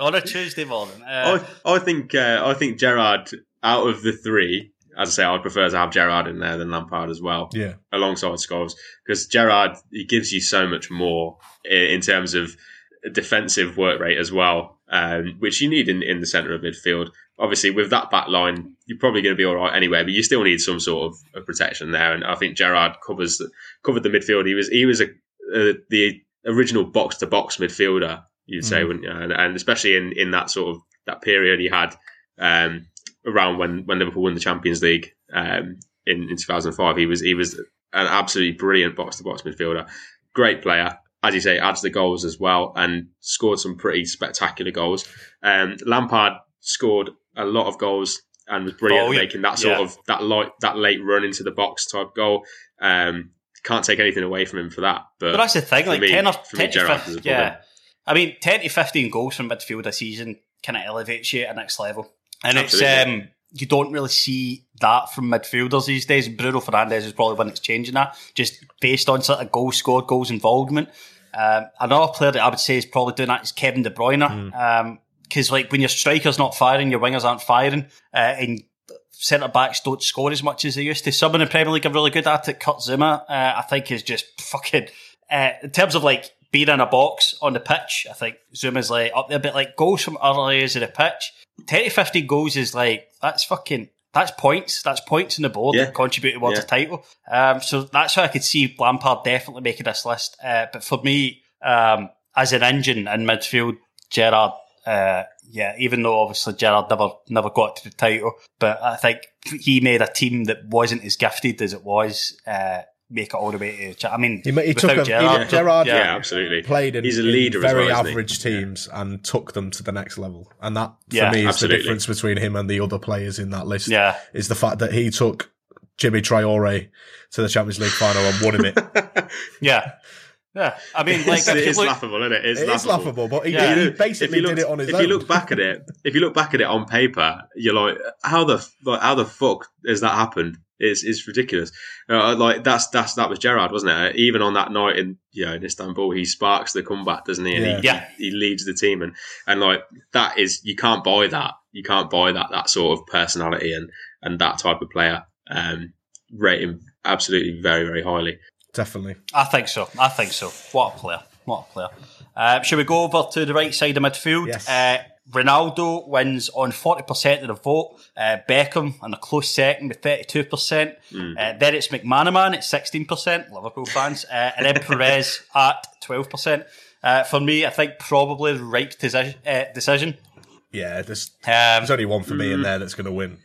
[SPEAKER 3] on a Tuesday morning. Uh,
[SPEAKER 5] I, I think uh, I think Gerrard out of the three, as I say, I'd prefer to have Gerrard in there than Lampard as well.
[SPEAKER 4] yeah.
[SPEAKER 5] alongside Scholes because Gerrard he gives you so much more in terms of defensive work rate as well, um, which you need in, in the centre of midfield. Obviously, with that back line, you're probably going to be all right anyway, but you still need some sort of, of protection there. And I think Gerrard covers the, covered the midfield. He was he was a uh, the original box to box midfielder, you'd say, wouldn't you? And, and especially in, in that sort of that period he had um, around when, when Liverpool won the Champions League um, in, in 2005, he was he was an absolutely brilliant box to box midfielder, great player. As you say, adds the goals as well, and scored some pretty spectacular goals. Um, Lampard scored a lot of goals and was brilliant
[SPEAKER 3] Oh, yeah.
[SPEAKER 5] making that sort
[SPEAKER 3] Yeah.
[SPEAKER 5] of that light that late run into the box type goal. Um, can't take anything away from him for that. But,
[SPEAKER 3] but that's the thing, like
[SPEAKER 5] me-
[SPEAKER 3] 10 or
[SPEAKER 5] for me,
[SPEAKER 3] to
[SPEAKER 5] Gerrard
[SPEAKER 3] 15,
[SPEAKER 5] is a problem.
[SPEAKER 3] yeah. I mean, 10 to 15 goals from midfield a season kind of elevates you at next level. And it's, um, you don't really see that from midfielders these days. Bruno Fernandes is probably one that's changing that, just based on sort of goals scored, goals involvement. Um, another player that I would say is probably doing that is Kevin De Bruyne. Um 'cause because like when your striker's not firing, your wingers aren't firing, uh, and centre backs don't score as much as they used to. Some in the Premier League are really good at it. Kurt Zouma, uh, I think, is just fucking. Uh, in terms of like being in a box on the pitch, I think Zouma's like up there, but like goals from other areas of the pitch, ten to fifteen goals is like that's fucking. That's points. That's points in the board
[SPEAKER 5] Yeah.
[SPEAKER 3] that contribute towards
[SPEAKER 5] Yeah.
[SPEAKER 3] a title. Um, so that's why I could see Lampard definitely making this list. Uh, but for me, um, as an engine in midfield, Gerrard, uh, yeah, even though obviously Gerrard never never got to the title, but I think he made a team that wasn't as gifted as it was. Uh, make it all the way to. I mean,
[SPEAKER 4] He, he took
[SPEAKER 3] without
[SPEAKER 4] a,
[SPEAKER 3] Gerrard,
[SPEAKER 4] he, Gerrard
[SPEAKER 5] yeah,
[SPEAKER 3] yeah.
[SPEAKER 5] absolutely.
[SPEAKER 4] played in,
[SPEAKER 5] He's a leader as
[SPEAKER 4] very
[SPEAKER 5] well,
[SPEAKER 4] average teams and took them to the next level. And that, for
[SPEAKER 3] Yeah,
[SPEAKER 4] me, is
[SPEAKER 5] absolutely.
[SPEAKER 4] the difference between him and the other players in that list.
[SPEAKER 3] Yeah.
[SPEAKER 4] Is the fact that he took Djimi Traore to the Champions League final and won him it. *laughs*
[SPEAKER 3] yeah, yeah. I mean, like
[SPEAKER 5] It's,
[SPEAKER 3] if
[SPEAKER 5] it
[SPEAKER 3] you
[SPEAKER 5] is
[SPEAKER 3] look,
[SPEAKER 5] laughable, isn't it? It's
[SPEAKER 4] it is laughable, but he,
[SPEAKER 3] Yeah.
[SPEAKER 4] he
[SPEAKER 5] If you
[SPEAKER 4] basically
[SPEAKER 5] looked-
[SPEAKER 4] did it on his
[SPEAKER 5] if
[SPEAKER 4] own.
[SPEAKER 5] you look back at it, if you look back at it on paper, you're like, how the like, how the fuck has that happened? It's it's ridiculous. Uh, like that's that's that was Gerrard, wasn't it? Even on that night in you know in Istanbul, he sparks the comeback, doesn't he? And
[SPEAKER 4] Yeah.
[SPEAKER 5] he,
[SPEAKER 3] Yeah.
[SPEAKER 5] he leads the team, and and like that is you can't buy that. You can't buy that that sort of personality and and that type of player. Um, rate him absolutely very very highly.
[SPEAKER 4] definitely.
[SPEAKER 3] I think so. I think so. What a player. What a player. Uh, shall we go over to the right side of midfield?
[SPEAKER 4] Yes.
[SPEAKER 3] Uh, Ronaldo wins on 40% of the vote. Uh, Beckham on a close second with 32%. Uh, then it's McManaman at 16%, Liverpool fans. Uh, and then Perez *laughs* at 12%. Uh, for me, I think probably the right decision. Uh, decision.
[SPEAKER 4] Yeah, there's,
[SPEAKER 3] Um,
[SPEAKER 4] there's only one for me
[SPEAKER 3] mm.
[SPEAKER 4] in there that's going to win.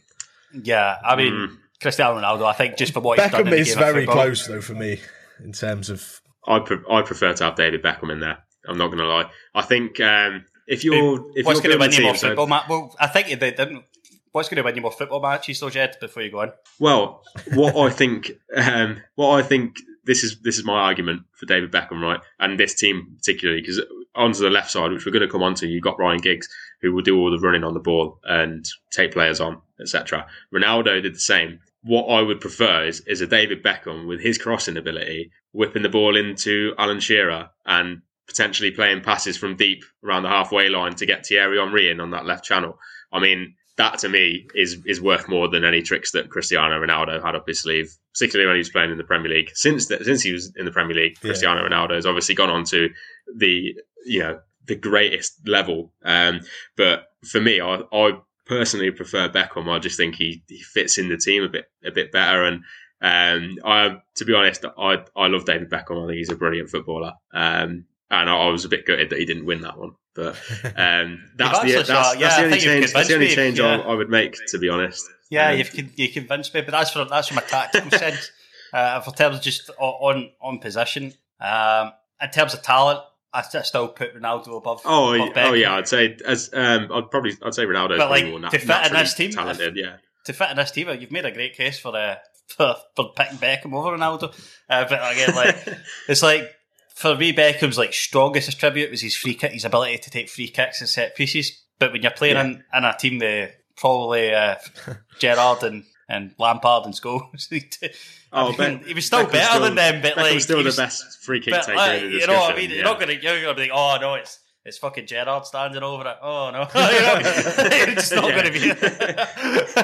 [SPEAKER 3] yeah, I mean, Cristiano Ronaldo, I think just for what he's done
[SPEAKER 4] Beckham is
[SPEAKER 3] game
[SPEAKER 4] very
[SPEAKER 3] football.
[SPEAKER 4] close though for me in terms of
[SPEAKER 5] I pre- I prefer to have David Beckham in there. I'm not going to lie. I think um, if you're if
[SPEAKER 3] What's
[SPEAKER 5] you're
[SPEAKER 3] going to win you more football match? Well, I think they didn't. What's going to win you more football matches, though, Jed? Before you go on,
[SPEAKER 5] Well, what I think, um, what I think, this is this is my argument for David Beckham, right, and this team particularly, because onto the left side, which we're going to come on to, you've got Ryan Giggs who will do all the running on the ball and take players on, etc. Ronaldo did the same. What I would prefer is is a David Beckham with his crossing ability, whipping the ball into Alan Shearer and potentially playing passes from deep around the halfway line to get Thierry Henry in on that left channel. I mean, that to me is is worth more than any tricks that Cristiano Ronaldo had up his sleeve, particularly when he was playing in the Premier League. Since the, since he was in the Premier League, Cristiano Ronaldo has obviously gone on to the you know the greatest level. Um, but for me, I, I personally prefer Beckham. I just think he, he fits in the team a bit a bit better. And um, I, to be honest, I I love David Beckham. I think he's a brilliant footballer. Um, and I, I was a bit gutted that he didn't win that one. But um, *laughs* that's the
[SPEAKER 3] actually
[SPEAKER 5] that's,
[SPEAKER 3] yeah,
[SPEAKER 5] that's the only change. That's the only
[SPEAKER 3] convinced me,
[SPEAKER 5] change
[SPEAKER 3] yeah.
[SPEAKER 5] I, I would make, to be honest.
[SPEAKER 3] yeah,
[SPEAKER 5] Um,
[SPEAKER 3] you've you convinced me, but that's from that's from a tactical *laughs* sense. Uh, for terms of just on on position, um, in terms of talent, I still put Ronaldo above.
[SPEAKER 5] Oh,
[SPEAKER 3] above
[SPEAKER 5] oh yeah, I'd say as um, I'd probably I'd say Ronaldo.
[SPEAKER 3] But, like,
[SPEAKER 5] more
[SPEAKER 3] to fit in this team,
[SPEAKER 5] talented. Yeah,
[SPEAKER 3] to fit in this team, you've made a great case for uh, *laughs* for, for picking Beckham over Ronaldo. Uh, but again, like it's like for me, Beckham's like strongest attribute was his free kick, his ability to take free kicks and set pieces. But when you're playing in, in a team that probably uh, *laughs* Gerrard and, and Lampard and Scholes, *laughs*
[SPEAKER 5] Oh,
[SPEAKER 3] I mean,
[SPEAKER 5] Beck-
[SPEAKER 3] he was still
[SPEAKER 5] Beckham's
[SPEAKER 3] better
[SPEAKER 5] still-
[SPEAKER 3] than them. But
[SPEAKER 5] Beckham's
[SPEAKER 3] like,
[SPEAKER 5] still
[SPEAKER 3] he
[SPEAKER 5] the best free kick
[SPEAKER 3] but,
[SPEAKER 5] taker
[SPEAKER 3] like, you know what I mean?
[SPEAKER 5] yeah.
[SPEAKER 3] You're not gonna you're gonna be like, oh no, it's it's fucking Gerrard standing over it. Oh no, *laughs* it's not
[SPEAKER 5] Yeah.
[SPEAKER 3] going to be.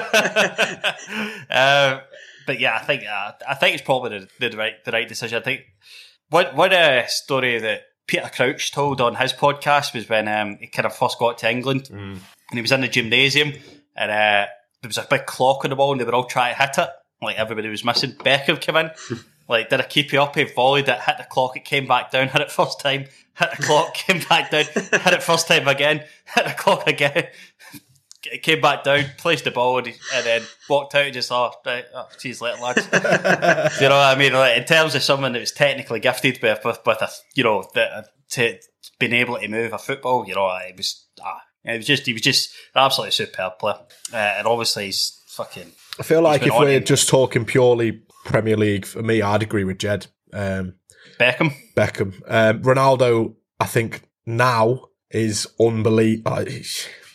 [SPEAKER 3] uh, but yeah, I think uh, I think it's probably the, the right the right decision. I think one one uh, story that Peter Crouch told on his podcast was when um, he kind of first got to England. And he was in the gymnasium and uh, there was a big clock on the wall and they were all trying to hit it. Like everybody was missing. Beckham came in, *laughs* like did a keep you up, he volleyed it, hit the clock, it came back down, hit it first time, hit the clock, *laughs* came back down, hit it first time again, hit the clock again. *laughs* Came back down, placed the ball, and, he, and then walked out and just thought, right, oh, geez, let lads. *laughs* you know what I mean? Like, in terms of someone that was technically gifted with, with, with a, you know, that, to being able to move a football, you know, it was, ah, it was just, he was just an absolutely superb player. Uh, and obviously he's fucking,
[SPEAKER 4] I feel like if we're
[SPEAKER 3] him.
[SPEAKER 4] just talking purely Premier League, for me, I'd agree with Jed. Um,
[SPEAKER 3] Beckham.
[SPEAKER 4] Beckham. Um, Ronaldo, I think now is unbelievable.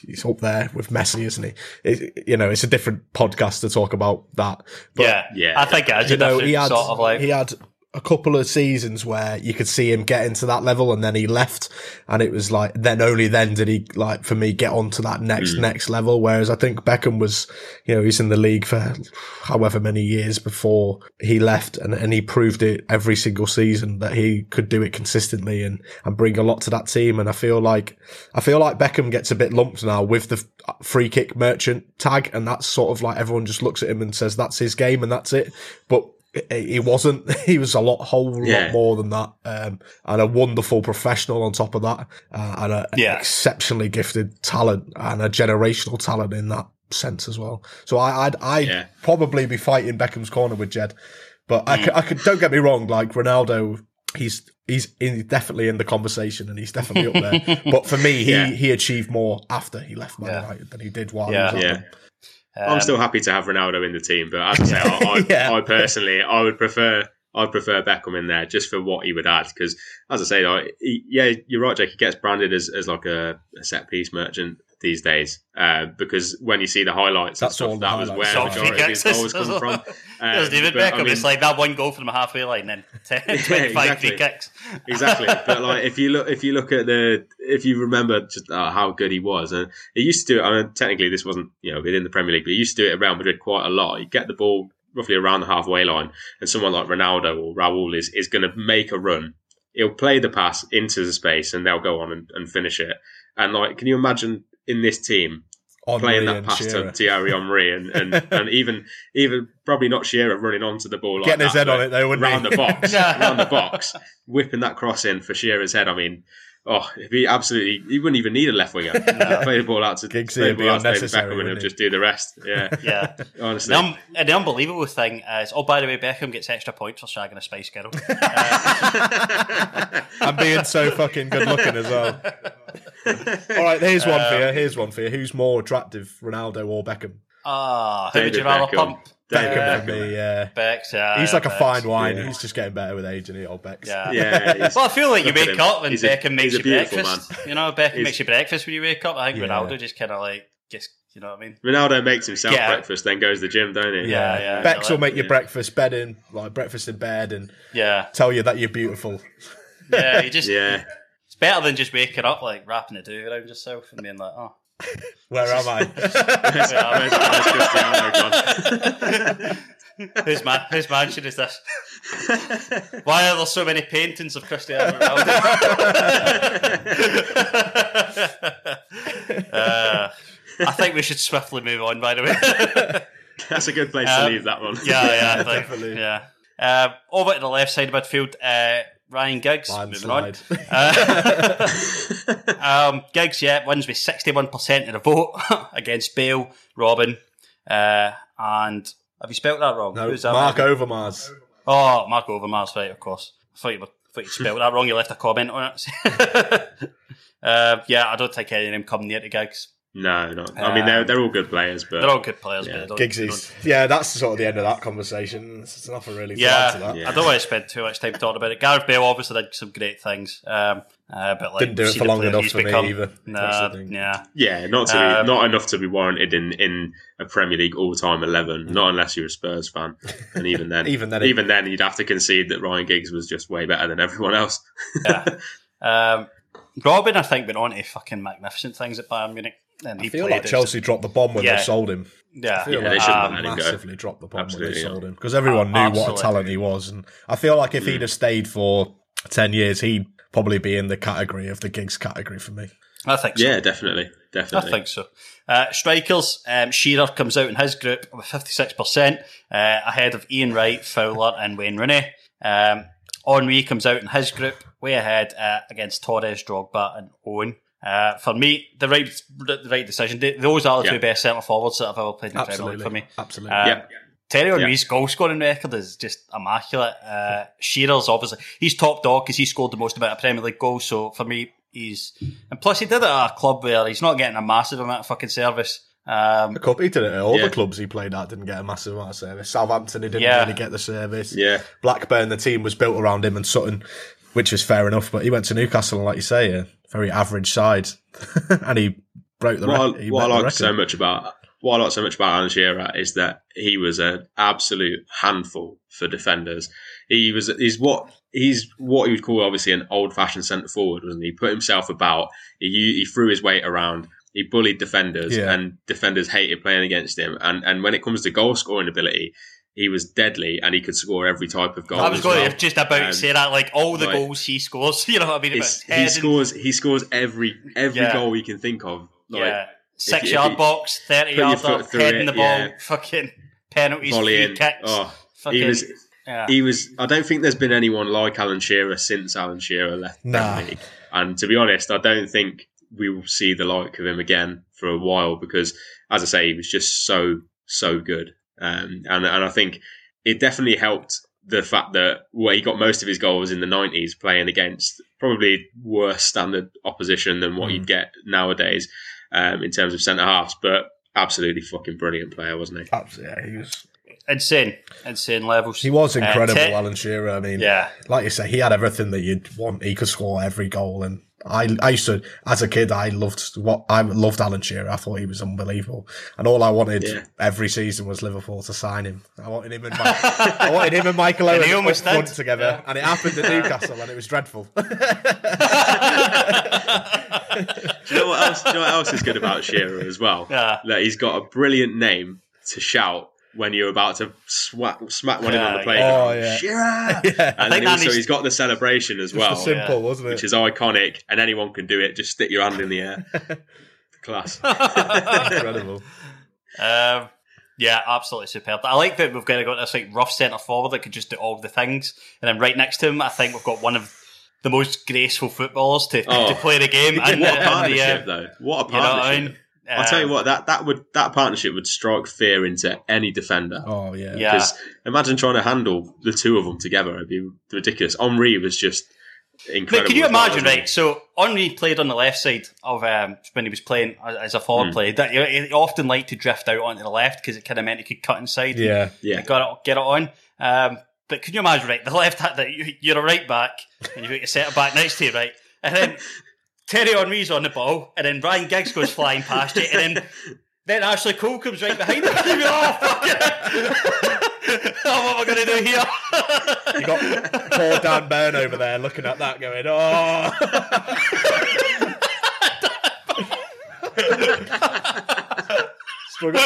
[SPEAKER 4] He's, he's up there with Messi, isn't he? It, you know, it's a different podcast to talk about that. But,
[SPEAKER 3] yeah.
[SPEAKER 5] yeah,
[SPEAKER 3] I think it is a
[SPEAKER 4] you know, he had
[SPEAKER 3] sort of like,
[SPEAKER 4] he had a couple of seasons where you could see him getting into that level, and then he left, and it was like then only then did he like for me get onto that next mm. next level. Whereas I think Beckham was, you know, he's in the league for however many years before he left, and and he proved it every single season that he could do it consistently and and bring a lot to that team. And I feel like I feel like Beckham gets a bit lumped now with the free kick merchant tag, and that's sort of like everyone just looks at him and says that's his game and that's it, but he wasn't. *laughs* He was a lot, whole
[SPEAKER 5] Yeah.
[SPEAKER 4] lot more than that, um, and a wonderful professional on top of that, uh, and an
[SPEAKER 3] Yeah.
[SPEAKER 4] exceptionally gifted talent and a generational talent in that sense as well. So I, I'd, I'd
[SPEAKER 5] Yeah.
[SPEAKER 4] probably be fighting Beckham's corner with Jed, but I, could, I could. Don't get me wrong. Like Ronaldo, he's he's in, definitely in the conversation and he's definitely up there. *laughs* but for me, he
[SPEAKER 5] Yeah.
[SPEAKER 4] he achieved more after he left Man
[SPEAKER 3] Yeah.
[SPEAKER 4] United than he did while
[SPEAKER 3] Yeah.
[SPEAKER 4] he was at
[SPEAKER 5] Yeah.
[SPEAKER 4] them.
[SPEAKER 3] Um,
[SPEAKER 5] I'm still happy to have Ronaldo in the team, but as I say, I, *laughs* I,
[SPEAKER 4] Yeah.
[SPEAKER 5] I personally, I would prefer, I'd prefer Beckham in there just for what he would add. Because as I say, like, he, yeah, you're right, Jake. He gets branded as, as like a, a set piece merchant these days. Uh, because when you see the highlights,
[SPEAKER 4] That's
[SPEAKER 5] and
[SPEAKER 4] all
[SPEAKER 5] stuff,
[SPEAKER 4] the
[SPEAKER 5] that was where
[SPEAKER 3] Shot
[SPEAKER 5] the majority of his goals come from. *laughs*
[SPEAKER 3] There's
[SPEAKER 5] Um,
[SPEAKER 3] David
[SPEAKER 5] but, I
[SPEAKER 3] Beckham.
[SPEAKER 5] mean-
[SPEAKER 3] it's like that one goal from the halfway line, then *laughs* 10, 25
[SPEAKER 5] exactly.
[SPEAKER 3] free kicks.
[SPEAKER 5] exactly. *laughs* But like, if you look, if you look at the, if you remember just uh, how good he was, and he used to do it. I mean, technically, this wasn't you know within the Premier League, but he used to do it at Real Madrid quite a lot. He'd get the ball roughly around the halfway line, and someone like Ronaldo or Raul is is going to make a run. He'll play the pass into the space, and they'll go on and, and finish it. And like, can you imagine in this team
[SPEAKER 4] Henry
[SPEAKER 5] playing that pass
[SPEAKER 4] Shearer.
[SPEAKER 5] to Thierry Henry and, and, *laughs* and even even probably not Shearer running onto the ball like
[SPEAKER 4] Getting his head on it though, wouldn't
[SPEAKER 5] round
[SPEAKER 4] he?
[SPEAKER 5] the box, *laughs* round the box, whipping that cross in for Shearer's head. I mean, oh, if he absolutely, he wouldn't even need a left winger. *laughs* Play the ball out to
[SPEAKER 4] Giggsy
[SPEAKER 5] play the
[SPEAKER 4] be
[SPEAKER 5] ball out to David Beckham and he'll
[SPEAKER 4] wouldn't
[SPEAKER 5] just do the rest. Yeah, *laughs*
[SPEAKER 3] Yeah.
[SPEAKER 5] honestly.
[SPEAKER 3] The, um, and the unbelievable thing is, oh, by the way, Beckham gets extra points for shagging a Spice Girl. *laughs*
[SPEAKER 4] and being so fucking good looking as well. All right, here's one for you. Here's one for you. Who's more attractive, Ronaldo or Beckham?
[SPEAKER 3] Ah, who would
[SPEAKER 5] David
[SPEAKER 3] you rather
[SPEAKER 5] Beckham.
[SPEAKER 3] pump?
[SPEAKER 5] David
[SPEAKER 4] Beckham for
[SPEAKER 5] Beckham.
[SPEAKER 4] me. Yeah,
[SPEAKER 3] Bex, yeah.
[SPEAKER 4] he's
[SPEAKER 3] yeah,
[SPEAKER 4] like a
[SPEAKER 3] Bex.
[SPEAKER 4] fine wine.
[SPEAKER 5] Yeah.
[SPEAKER 4] He's just getting better with age, isn't he, old Bex?
[SPEAKER 3] Yeah.
[SPEAKER 5] Yeah, *laughs*
[SPEAKER 3] Well, I feel like you wake
[SPEAKER 5] him.
[SPEAKER 3] up and
[SPEAKER 5] He's a-
[SPEAKER 3] Beckham makes you breakfast.
[SPEAKER 5] man.
[SPEAKER 3] You know, Beckham
[SPEAKER 5] He's-
[SPEAKER 3] makes you breakfast when you wake up. I think
[SPEAKER 4] Yeah.
[SPEAKER 3] Ronaldo just kind of like just, you know what I mean?
[SPEAKER 5] Ronaldo makes himself
[SPEAKER 3] Yeah.
[SPEAKER 5] breakfast, then goes to the gym, don't he?
[SPEAKER 3] Yeah, yeah.
[SPEAKER 4] Bex will make your breakfast, bed in, like breakfast in bed, and
[SPEAKER 3] Yeah,
[SPEAKER 4] tell you that you're beautiful.
[SPEAKER 3] yeah. You just *laughs*
[SPEAKER 5] Yeah.
[SPEAKER 3] it's better than just waking up like wrapping a do around yourself and being like, oh,
[SPEAKER 4] Where am I? *laughs*
[SPEAKER 3] Whose man, whose mansion is this? Why are there so many paintings of Cristiano Ronaldo? *laughs* uh, I think we should swiftly move on. By the way.
[SPEAKER 5] That's a good place
[SPEAKER 3] Um,
[SPEAKER 5] to leave that one.
[SPEAKER 3] Yeah, yeah, I think,
[SPEAKER 4] Definitely.
[SPEAKER 3] Yeah. Um, over to the left side of midfield, uh, Ryan Giggs. Moving on. Uh, *laughs* um, Giggs, yeah, wins with 61% of the vote *laughs* against Bale, Robben, uh, and have you spelt that wrong?
[SPEAKER 4] No,
[SPEAKER 3] that?
[SPEAKER 4] Mark Overmars.
[SPEAKER 3] Oh, Mark Overmars, right, of course. I thought you, were, I thought you spelled that wrong. You left a comment on it. *laughs* uh, yeah, I don't think any of them come near to Giggs.
[SPEAKER 5] No, not. I mean, they're, they're all good players, but
[SPEAKER 3] They're all good players,
[SPEAKER 5] Yeah.
[SPEAKER 3] but they don't,
[SPEAKER 4] Giggs
[SPEAKER 3] they
[SPEAKER 4] is.
[SPEAKER 3] don't-
[SPEAKER 4] Yeah, that's sort of the end of that conversation. There's nothing really to
[SPEAKER 3] Yeah,
[SPEAKER 4] add to that.
[SPEAKER 5] Yeah.
[SPEAKER 3] I don't want to spend too much time talking about it. Gareth Bale obviously did some great things, um, uh, but like
[SPEAKER 4] Didn't do it for long enough
[SPEAKER 3] he's
[SPEAKER 4] for me either. That's
[SPEAKER 3] Nah, yeah,
[SPEAKER 5] yeah, not to
[SPEAKER 3] Um,
[SPEAKER 5] be, not enough to be warranted in, in a Premier League all time eleven. Not unless you're a Spurs fan, and even then, *laughs*
[SPEAKER 4] Even then-
[SPEAKER 5] even then, you'd have to concede that Ryan Giggs was just way better than everyone else.
[SPEAKER 3] yeah. *laughs* um, Robben, I think, went on to fucking magnificent things at Bayern Munich. And he
[SPEAKER 4] I feel
[SPEAKER 3] played
[SPEAKER 4] like Chelsea dropped the bomb when
[SPEAKER 3] Yeah.
[SPEAKER 4] they sold him.
[SPEAKER 3] Yeah,
[SPEAKER 4] I feel
[SPEAKER 5] Yeah,
[SPEAKER 4] like
[SPEAKER 5] they shouldn't have
[SPEAKER 4] they
[SPEAKER 5] go.
[SPEAKER 4] massively dropped the bomb when they
[SPEAKER 5] not.
[SPEAKER 4] sold him because everyone knew what a talent he was, and I feel like if he'd have stayed for ten years, he'd probably be in the category of the Giggs category for me.
[SPEAKER 3] I think so.
[SPEAKER 5] Yeah, definitely, Definitely.
[SPEAKER 3] I think so. Uh, strikers, um, Shearer comes out in his group with 56%, uh, ahead of Ian Wright, Fowler, and Wayne Rooney. Um, Henry comes out in his group, way ahead uh, against Torres, Drogba, and Owen. Uh, for me, the right the right decision. Th- Those are the
[SPEAKER 5] Yeah.
[SPEAKER 3] two best centre forwards that I've ever played in the Premier League for me.
[SPEAKER 4] absolutely.
[SPEAKER 3] Um,
[SPEAKER 5] Yeah.
[SPEAKER 3] Thierry Henry's goal scoring record is just immaculate. Uh, Shearer's obviously he's top dog because he scored the most amount of Premier League goals. So for me, he's and plus he did it at a club where he's not getting a massive amount of fucking service. Um,
[SPEAKER 4] The cup, he did it at all
[SPEAKER 5] Yeah.
[SPEAKER 4] the clubs he played at. Didn't get a massive amount of service. Southampton, he didn't
[SPEAKER 3] Yeah.
[SPEAKER 4] really get the service.
[SPEAKER 5] Yeah.
[SPEAKER 4] Blackburn, the team was built around him and Sutton, which is fair enough. But he went to Newcastle, and like you say, a very average side, *laughs* and he broke the
[SPEAKER 5] what. I,
[SPEAKER 4] He
[SPEAKER 5] what I like so much about what I like so much about Alan Shearer is that he was an absolute handful for defenders. He was he's what he's what you would call obviously an old fashioned centre forward, wasn't he? He put himself about. He he threw his weight around. He bullied defenders,
[SPEAKER 4] Yeah.
[SPEAKER 5] and defenders hated playing against him. And and when it comes to goal scoring ability, he was deadly, and he could score every type of goal.
[SPEAKER 3] I was going
[SPEAKER 5] well.
[SPEAKER 3] to just about
[SPEAKER 5] Um,
[SPEAKER 3] to say that, like all the
[SPEAKER 5] like-
[SPEAKER 3] goals he scores, *laughs* you know what I mean? About
[SPEAKER 5] It's-
[SPEAKER 3] his
[SPEAKER 5] he
[SPEAKER 3] head and-
[SPEAKER 5] scores he scores every every
[SPEAKER 3] Yeah.
[SPEAKER 5] goal he can think of. Like,
[SPEAKER 3] yeah, six
[SPEAKER 5] if
[SPEAKER 3] yard
[SPEAKER 5] you-
[SPEAKER 3] box, thirty
[SPEAKER 5] put your
[SPEAKER 3] yard
[SPEAKER 5] foot through
[SPEAKER 3] head in
[SPEAKER 5] it,
[SPEAKER 3] the ball,
[SPEAKER 5] yeah.
[SPEAKER 3] fucking penalties,
[SPEAKER 5] volleying.
[SPEAKER 3] free kicks.
[SPEAKER 5] Oh,
[SPEAKER 3] fucking,
[SPEAKER 5] he was
[SPEAKER 3] yeah.
[SPEAKER 5] he was. I don't think there's been anyone like Alan Shearer since Alan Shearer left.
[SPEAKER 4] Nah.
[SPEAKER 5] Premier League. And to be honest, I don't think we will see the like of him again for a while because, as I say, he was just so so good. Um, and and I think it definitely helped the fact that well, he got most of his goals in the '90s playing against probably worse standard opposition than what
[SPEAKER 4] Mm.
[SPEAKER 5] you'd get nowadays um, in terms of centre halves. But absolutely fucking brilliant player, wasn't he?
[SPEAKER 4] Absolutely, yeah, he was.
[SPEAKER 3] Insane, insane levels.
[SPEAKER 4] He was
[SPEAKER 3] Uh,
[SPEAKER 4] incredible,
[SPEAKER 3] Te-
[SPEAKER 4] Alan Shearer. I mean,
[SPEAKER 3] Yeah.
[SPEAKER 4] like you say, he had everything that you'd want. He could score every goal, and I, I used to, as a kid, I loved what I loved Alan Shearer. I thought he was unbelievable, and all I wanted
[SPEAKER 5] Yeah.
[SPEAKER 4] every season was Liverpool to sign him. I wanted him and Mi- I wanted him and Michael *laughs*
[SPEAKER 3] And
[SPEAKER 4] Owen
[SPEAKER 3] he
[SPEAKER 4] up
[SPEAKER 3] almost
[SPEAKER 4] front
[SPEAKER 3] did.
[SPEAKER 4] together, and it happened at Newcastle, and it was dreadful. *laughs*
[SPEAKER 5] Do you know what else? Do you know what else is good about Shearer as well?
[SPEAKER 3] Yeah.
[SPEAKER 5] That he's got a brilliant name to shout when you're about to swat, smack one in on the
[SPEAKER 3] Yeah,
[SPEAKER 5] playground.
[SPEAKER 4] Oh, yeah.
[SPEAKER 5] Shearer! *laughs*
[SPEAKER 4] Yeah.
[SPEAKER 5] And then also
[SPEAKER 3] that needs-
[SPEAKER 5] he's got the celebration as well,
[SPEAKER 4] Just simple, wasn't it?
[SPEAKER 5] which is iconic, and anyone can do it. Just stick your hand in the air. *laughs* Class. *laughs*
[SPEAKER 4] incredible.
[SPEAKER 3] Um, yeah, absolutely superb. I like that we've kind of got this like rough centre forward that could just do all the things, and then right next to him, I think we've got one of the most graceful footballers to,
[SPEAKER 5] Oh.
[SPEAKER 3] to play the game.
[SPEAKER 5] what
[SPEAKER 3] and,
[SPEAKER 5] a
[SPEAKER 3] and the,
[SPEAKER 5] partnership,
[SPEAKER 3] uh,
[SPEAKER 5] though. What a
[SPEAKER 3] You know what I
[SPEAKER 5] partnership.
[SPEAKER 3] mean?
[SPEAKER 5] I'll tell you
[SPEAKER 3] Um,
[SPEAKER 5] what that that would that partnership would strike fear into any defender.
[SPEAKER 4] Oh yeah.
[SPEAKER 3] Yeah.
[SPEAKER 5] Because imagine trying to handle the two of them together; it'd be ridiculous. Henry was just incredible.
[SPEAKER 3] But can you
[SPEAKER 5] as well,
[SPEAKER 3] imagine, right? So Henry played on the left side of um, when he was playing as as a forward player. That he he often liked to drift out onto the left because it kind of meant he could cut inside.
[SPEAKER 4] Yeah.
[SPEAKER 5] Yeah.
[SPEAKER 3] and got it, get it on. Um, but can you imagine, right? The *laughs* left that you, you're a right back, and you've got your centre back next to you, right? And then *laughs* Thierry Henry's on the ball, and then Ryan Giggs goes flying past it, and then *laughs* then Ashley Cole comes right behind him. *laughs* Oh, fuck *laughs* oh, what am I going to do here?
[SPEAKER 4] You got poor Dan Burn over there looking at that, going, "Oh, Struggle.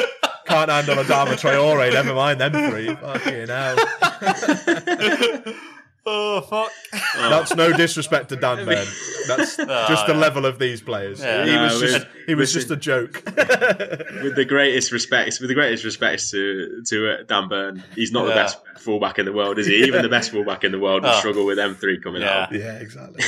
[SPEAKER 4] can't handle Adama Traore. Never mind them three. Fucking hell.
[SPEAKER 3] Oh, fuck. *laughs*
[SPEAKER 4] That's no disrespect to Dan Burn. That's *laughs* just the level of these players.
[SPEAKER 3] Yeah.
[SPEAKER 4] He was
[SPEAKER 5] No,
[SPEAKER 4] just
[SPEAKER 5] listen-
[SPEAKER 4] he was
[SPEAKER 5] listen.
[SPEAKER 4] just a joke. *laughs*
[SPEAKER 5] with the greatest respects, with the greatest respects to to uh, Dan Burn, he's not the
[SPEAKER 3] Yeah.
[SPEAKER 5] best fullback in the world, is he? Even the best fullback in the world would
[SPEAKER 3] Oh.
[SPEAKER 5] struggle with M three coming
[SPEAKER 3] Yeah.
[SPEAKER 5] out.
[SPEAKER 4] yeah, exactly.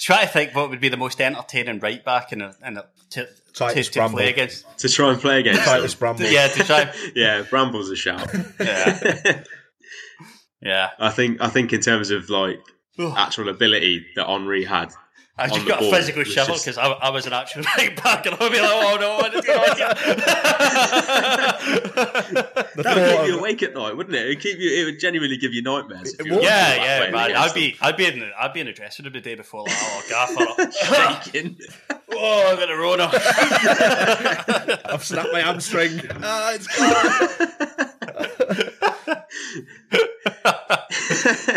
[SPEAKER 3] Try to think what would be the most entertaining right back in a, in a, to, to,
[SPEAKER 4] Titus
[SPEAKER 3] to
[SPEAKER 4] Bramble.
[SPEAKER 3] play against.
[SPEAKER 5] to try and play against
[SPEAKER 4] Titus
[SPEAKER 5] them.
[SPEAKER 4] Bramble.
[SPEAKER 3] Yeah, to try.
[SPEAKER 5] Yeah, Bramble's a shout.
[SPEAKER 3] Yeah. Yeah.
[SPEAKER 5] I think I think in terms of like actual ability that Henry had.
[SPEAKER 3] I just got a physical
[SPEAKER 5] was
[SPEAKER 3] shiver
[SPEAKER 5] just-
[SPEAKER 3] because I, I was an actual *laughs* right back and I'll be like, oh no, what is going on
[SPEAKER 5] That would
[SPEAKER 4] thought
[SPEAKER 5] keep you awake at night, wouldn't it? It would keep you. It would genuinely give you nightmares. If you
[SPEAKER 3] yeah, yeah, man. I'd be, I'd be in, the, I'd be in the dressing room the day before. Like, oh, gaffer. *laughs*
[SPEAKER 5] Shaking.
[SPEAKER 3] oh, I got a Rona.
[SPEAKER 4] I've snapped my hamstring. *laughs* Ah, it's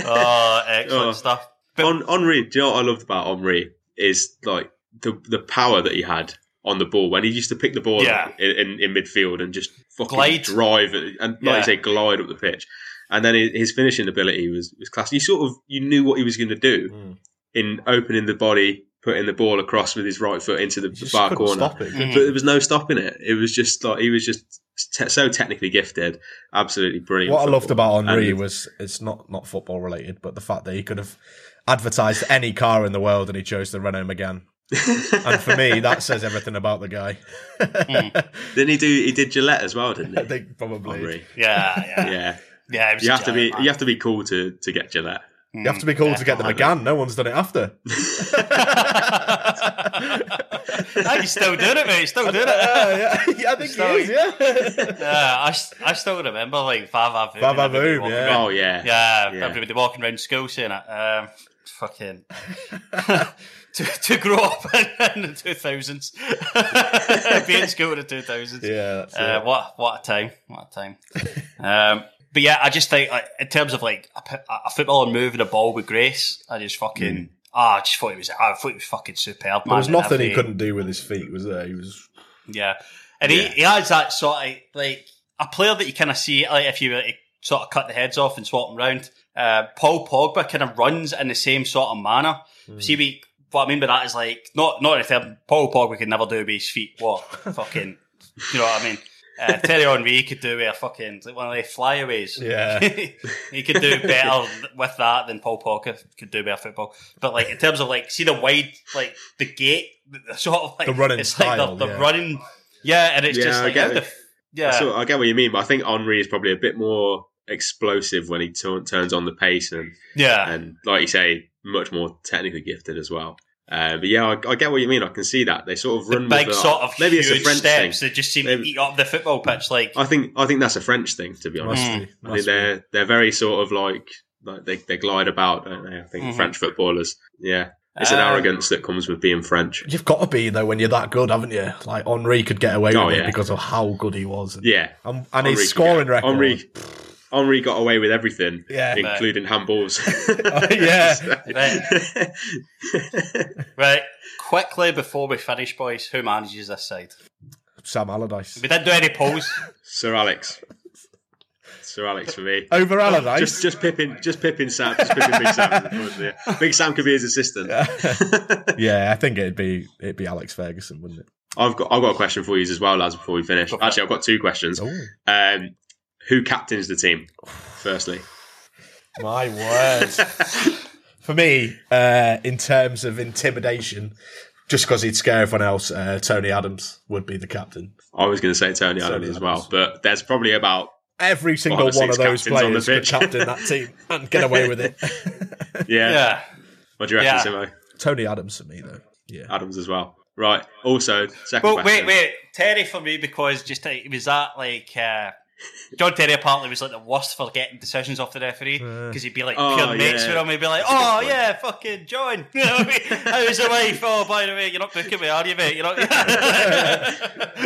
[SPEAKER 3] oh, *laughs* excellent
[SPEAKER 5] Oh.
[SPEAKER 3] stuff.
[SPEAKER 5] On Henry, do you know what I loved about Henry is like the the power that he had on the ball when he used to pick the ball
[SPEAKER 3] Yeah.
[SPEAKER 5] up in, in, in midfield and just fucking
[SPEAKER 3] Glide.
[SPEAKER 5] drive it, and like
[SPEAKER 3] Yeah.
[SPEAKER 5] you say, glide up the pitch. And then his his finishing ability was was class. You sort of you knew what he was going to do
[SPEAKER 4] Mm.
[SPEAKER 5] in opening the body, putting the ball across with his right foot into the, the far corner.
[SPEAKER 4] stop it.
[SPEAKER 3] Mm.
[SPEAKER 5] But there was no stopping it. It was just like he was just te- so technically gifted, absolutely brilliant.
[SPEAKER 4] What I loved about Henry
[SPEAKER 5] And-
[SPEAKER 4] was it's not not football related, but the fact that he could have advertised any car in the world and he chose the Renault Megane. *laughs* and for me, that says everything about the guy. Hmm.
[SPEAKER 5] Didn't he do? He did Gillette as well, didn't *laughs*
[SPEAKER 4] I
[SPEAKER 5] he?
[SPEAKER 4] think probably
[SPEAKER 5] Henry.
[SPEAKER 3] Yeah, yeah, *laughs*
[SPEAKER 5] Yeah,
[SPEAKER 3] yeah. it was
[SPEAKER 5] you have to be.
[SPEAKER 3] man.
[SPEAKER 5] You have to be cool to to get Gillette.
[SPEAKER 4] you have to be cool to get the hmm. Megane. No one's done it after.
[SPEAKER 3] Ah, he's still doing it, mate. He's still doing it.
[SPEAKER 4] yeah, *laughs* yeah, I think
[SPEAKER 3] So-
[SPEAKER 4] he is. Yeah, *laughs*
[SPEAKER 3] Yeah, I, s- I still remember like Vava Voom.
[SPEAKER 4] Vava
[SPEAKER 3] and everybody
[SPEAKER 4] Voom,
[SPEAKER 3] walking
[SPEAKER 4] yeah.
[SPEAKER 3] around-
[SPEAKER 5] Oh yeah,
[SPEAKER 3] Yeah,
[SPEAKER 5] Yeah.
[SPEAKER 3] everybody walking around school saying it. Um, fucking *laughs* to, to grow up in, the two thousands, be in school in the two thousands.
[SPEAKER 4] yeah. That's
[SPEAKER 3] Uh, what what a time! What a time! um, but yeah, I just think like, in terms of like a, p- a footballer moving a ball with grace, I just fucking ah, I just thought he was I thought he was fucking superb.
[SPEAKER 4] There was nothing he couldn't do with his feet, was there? He was.
[SPEAKER 3] yeah, and
[SPEAKER 5] Yeah.
[SPEAKER 3] he, he has that sort of like a player that you kind of see like if you were to sort of cut the heads off and swap them round. Uh, Paul Pogba kind of runs in the same sort of manner. See, we what I mean by that is like not not if Paul Pogba can never do with his feet. What *laughs* fucking you know what I mean? Uh, Thierry Henry could do with a fucking like one of the flyaways.
[SPEAKER 4] Yeah. *laughs*
[SPEAKER 3] he could do better with that than Paul Pogba could do with a football. But like in terms of like see the wide like the gate, the, the sort of like
[SPEAKER 4] The running
[SPEAKER 3] it's
[SPEAKER 4] style,
[SPEAKER 3] like the, the
[SPEAKER 4] yeah.
[SPEAKER 3] running, yeah, and it's
[SPEAKER 5] Yeah,
[SPEAKER 3] just like
[SPEAKER 5] get
[SPEAKER 3] the
[SPEAKER 5] it.
[SPEAKER 3] f- yeah.
[SPEAKER 5] So I get what you mean, but I think Henry is probably a bit more explosive when he t- turns on the pace and
[SPEAKER 3] yeah,
[SPEAKER 5] and like you say, much more technically gifted as well. Uh, but yeah, I, I get what you mean. I can see that they sort of
[SPEAKER 3] the
[SPEAKER 5] run
[SPEAKER 3] big
[SPEAKER 5] with the,
[SPEAKER 3] sort of
[SPEAKER 5] maybe
[SPEAKER 3] huge
[SPEAKER 5] it's a French
[SPEAKER 3] steps
[SPEAKER 5] thing.
[SPEAKER 3] that just seem
[SPEAKER 5] Maybe-
[SPEAKER 3] to eat up the football pitch. Like
[SPEAKER 5] I think I think that's a French thing, to be honest.
[SPEAKER 3] Mm.
[SPEAKER 5] I think they're they're very sort of like like they, they glide about, don't they? I think
[SPEAKER 3] Mhm.
[SPEAKER 5] French footballers, yeah, it's an
[SPEAKER 3] Um,
[SPEAKER 5] arrogance that comes with being French.
[SPEAKER 4] You've got to be though when you're that good, haven't you? Like Henry could get away
[SPEAKER 5] Oh,
[SPEAKER 4] with it because of how good he was.
[SPEAKER 5] Yeah,
[SPEAKER 4] and, and his scoring
[SPEAKER 5] get-
[SPEAKER 4] record.
[SPEAKER 5] Henry, Henry got away with everything,
[SPEAKER 4] Yeah.
[SPEAKER 5] including handballs. *laughs* *laughs*
[SPEAKER 4] yeah.
[SPEAKER 3] right, quickly before we finish, boys, who manages this side?
[SPEAKER 4] Sam Allardyce.
[SPEAKER 3] We didn't do any polls.
[SPEAKER 5] Sir Alex. Sir Alex for me.
[SPEAKER 4] Over Allardyce?
[SPEAKER 5] Just just Pippin, just pipping Sam, just pipping Big Sam. *laughs* Big Sam could be his assistant.
[SPEAKER 4] yeah, I think it'd be it'd be Alex Ferguson, wouldn't it?
[SPEAKER 5] I've got I've got a question for you as well, lads. Before we finish, actually, I've got two questions. Um, who captains the team? Firstly,
[SPEAKER 4] My word. For me, uh, in terms of intimidation, just because he'd scare everyone else, uh, Tony Adams would be the captain.
[SPEAKER 5] I was going to say Tony Adams as well, but there's probably about
[SPEAKER 4] Every single
[SPEAKER 5] Five or
[SPEAKER 4] one of
[SPEAKER 5] six
[SPEAKER 4] those
[SPEAKER 5] captains on the
[SPEAKER 4] players could captain that team *laughs* and get away with it.
[SPEAKER 5] yeah.
[SPEAKER 3] Yeah.
[SPEAKER 5] What do you reckon,
[SPEAKER 3] Yeah.
[SPEAKER 5] Simo?
[SPEAKER 4] Tony Adams for me, though. Yeah.
[SPEAKER 5] Adams as well. Right. Also, second
[SPEAKER 3] Well, wait,
[SPEAKER 5] question.
[SPEAKER 3] wait. Terry for me because just uh, was that like uh, John Terry apparently was like the worst for getting decisions off the referee because he'd be like
[SPEAKER 5] Oh,
[SPEAKER 3] pure mates
[SPEAKER 5] yeah.
[SPEAKER 3] with him. He'd be like,
[SPEAKER 5] That's a good
[SPEAKER 3] "Oh yeah, fucking John, *laughs* you know I mean? how's the wife? Oh, by the way, you're not booking me, are you, mate? You're not." *laughs*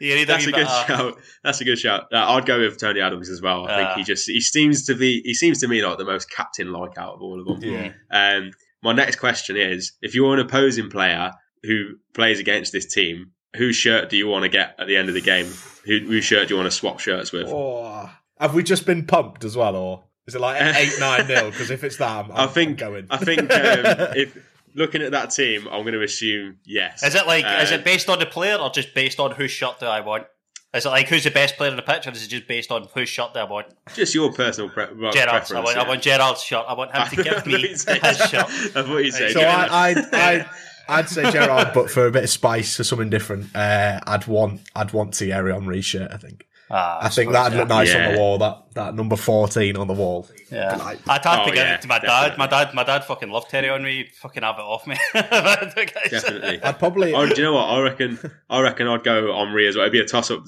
[SPEAKER 3] you need
[SPEAKER 5] That's
[SPEAKER 3] wee
[SPEAKER 5] a good
[SPEAKER 3] bit of-
[SPEAKER 5] shout. That's a good shout. Uh, I'd go with Tony Adams as well. I think
[SPEAKER 3] Ah.
[SPEAKER 5] he just he seems to be he seems to me like the most captain like out of all of them.
[SPEAKER 4] Yeah.
[SPEAKER 5] Um, my next question is: If you're an opposing player who plays against this team, whose shirt do you want to get at the end of the game? Who, whose shirt do you want to swap shirts with?
[SPEAKER 4] Oh, have we just been pumped as well, or is it like *laughs* 8 9 nil? Because if it's that, I'm,
[SPEAKER 5] I
[SPEAKER 4] I'm
[SPEAKER 5] think
[SPEAKER 4] going.
[SPEAKER 5] I think um, *laughs* if looking at that team, I'm going to assume yes.
[SPEAKER 3] Is it like is
[SPEAKER 5] Uh,
[SPEAKER 3] it based on the player or just based on whose shirt do I want? Is it like who's the best player in the pitch, or is it just based on whose shirt do I want?
[SPEAKER 5] just your personal pre- well,
[SPEAKER 3] Gerrard's.
[SPEAKER 5] preference?
[SPEAKER 3] I want,
[SPEAKER 5] yeah.
[SPEAKER 3] I want Gerrard's shirt. I want him to *laughs* give me his shirt.
[SPEAKER 5] I thought you said.
[SPEAKER 4] so I, I'd, I'd, I'd say Gerrard, *laughs* but for a bit of spice, for something different, uh, I'd want I'd want Thierry Henry shirt. I think.
[SPEAKER 3] Ah,
[SPEAKER 4] I think that'd look nice on the wall. That that number fourteen on the wall.
[SPEAKER 3] Yeah,
[SPEAKER 4] Like-
[SPEAKER 3] I'd have
[SPEAKER 5] Oh,
[SPEAKER 3] to give
[SPEAKER 5] yeah,
[SPEAKER 3] it to my dad. My dad, my dad fucking loved Thierry Henry. Fucking have it off me. *laughs*
[SPEAKER 5] Definitely. *laughs*
[SPEAKER 4] I'd probably
[SPEAKER 5] Oh, do you know what? I reckon. I reckon I'd go Henry as well. It'd be a toss up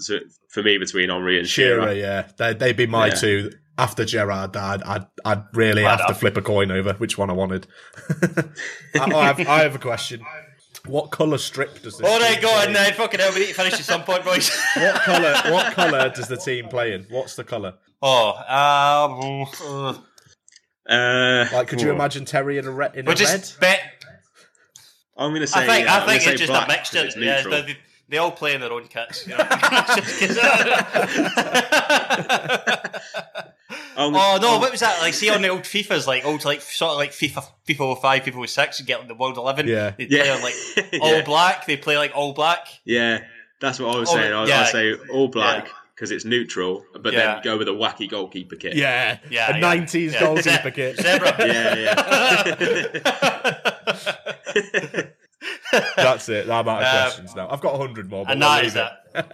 [SPEAKER 5] for me between Henry and
[SPEAKER 4] Shearer.
[SPEAKER 5] Shearer.
[SPEAKER 4] Yeah, they, they'd be my
[SPEAKER 5] Yeah.
[SPEAKER 4] two. After Gerrard died, I'd I'd really
[SPEAKER 3] I'd
[SPEAKER 4] have to flip a coin over which one I wanted. *laughs* I, I have, I have a question. What colour strip does this?
[SPEAKER 3] Oh,
[SPEAKER 4] team
[SPEAKER 3] go
[SPEAKER 4] play
[SPEAKER 3] on now. Fucking hell, we need to finish at some point, boys. *laughs*
[SPEAKER 4] What colour? *laughs* What colour does the team play in? What's the colour?
[SPEAKER 3] oh, um, uh,
[SPEAKER 5] Uh,
[SPEAKER 4] Like, could you imagine Terry in a, re- in a
[SPEAKER 3] we'll
[SPEAKER 4] red?
[SPEAKER 3] bet.
[SPEAKER 5] I'm going to say.
[SPEAKER 3] I think,
[SPEAKER 5] uh,
[SPEAKER 3] I
[SPEAKER 5] I'm
[SPEAKER 3] think
[SPEAKER 5] say
[SPEAKER 3] it's just
[SPEAKER 5] black
[SPEAKER 3] a mixture.
[SPEAKER 5] 'cause It's
[SPEAKER 3] Yeah,
[SPEAKER 5] neutral.
[SPEAKER 3] They, they all play in their own kits. You know?
[SPEAKER 5] I'm- *laughs* *laughs* um,
[SPEAKER 3] oh no,
[SPEAKER 5] I'm-
[SPEAKER 3] what was that? Like, see on the old FIFA's, like old, like sort of like FIFA, FIFA 05, FIFA 06, you get like the World 11.
[SPEAKER 4] Yeah.
[SPEAKER 3] they play
[SPEAKER 5] Yeah.
[SPEAKER 3] on like *laughs* all
[SPEAKER 5] Yeah.
[SPEAKER 3] black. They play like all black.
[SPEAKER 5] Yeah, that's what I was
[SPEAKER 3] Oh,
[SPEAKER 5] saying. I, was
[SPEAKER 3] yeah.
[SPEAKER 5] I say all black
[SPEAKER 3] Yeah.
[SPEAKER 5] because it's neutral, but
[SPEAKER 3] Yeah.
[SPEAKER 5] then go with a wacky goalkeeper kit.
[SPEAKER 4] Yeah,
[SPEAKER 3] Yeah,
[SPEAKER 4] a
[SPEAKER 3] yeah.
[SPEAKER 4] '90s
[SPEAKER 3] Yeah.
[SPEAKER 4] goalkeeper kit.
[SPEAKER 3] Zebra.
[SPEAKER 5] yeah, yeah.
[SPEAKER 4] That's it. I'm out of
[SPEAKER 3] Um,
[SPEAKER 4] questions now. I've got hundred more, but
[SPEAKER 3] And
[SPEAKER 4] we'll
[SPEAKER 3] that
[SPEAKER 4] it.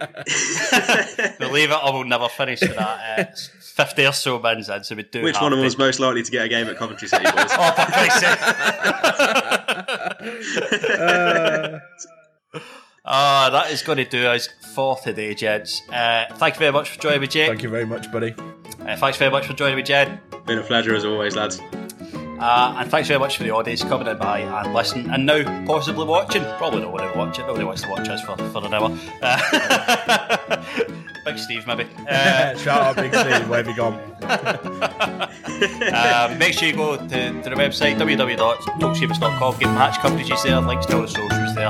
[SPEAKER 3] it. *laughs* we'll leave it or we'll never finish with that. Uh, 50 or so bins in, so we do
[SPEAKER 5] Which one of
[SPEAKER 3] to-
[SPEAKER 5] us most likely to get a game at Coventry City, boys? *laughs*
[SPEAKER 3] Oh, for Christ's sake. *laughs* Ah, that is going to do us for today, gents. Uh, thank you very much for joining me, Jake.
[SPEAKER 4] Thank you very much, buddy.
[SPEAKER 3] Uh, thanks very much for joining me, Jed.
[SPEAKER 5] Been a pleasure as always, lads.
[SPEAKER 3] Uh, and thanks very much for the audience coming in by and listening, and now possibly watching. Probably not want to watch it. Nobody wants to watch us for, for an hour. Uh, *laughs* Big Steve, maybe. Uh, *laughs*
[SPEAKER 4] Shout out, Big Steve. Where have you gone?
[SPEAKER 3] um, *laughs* make sure you go to, to the website www.talkshamus.com. Get match coverages there, links to all the socials there,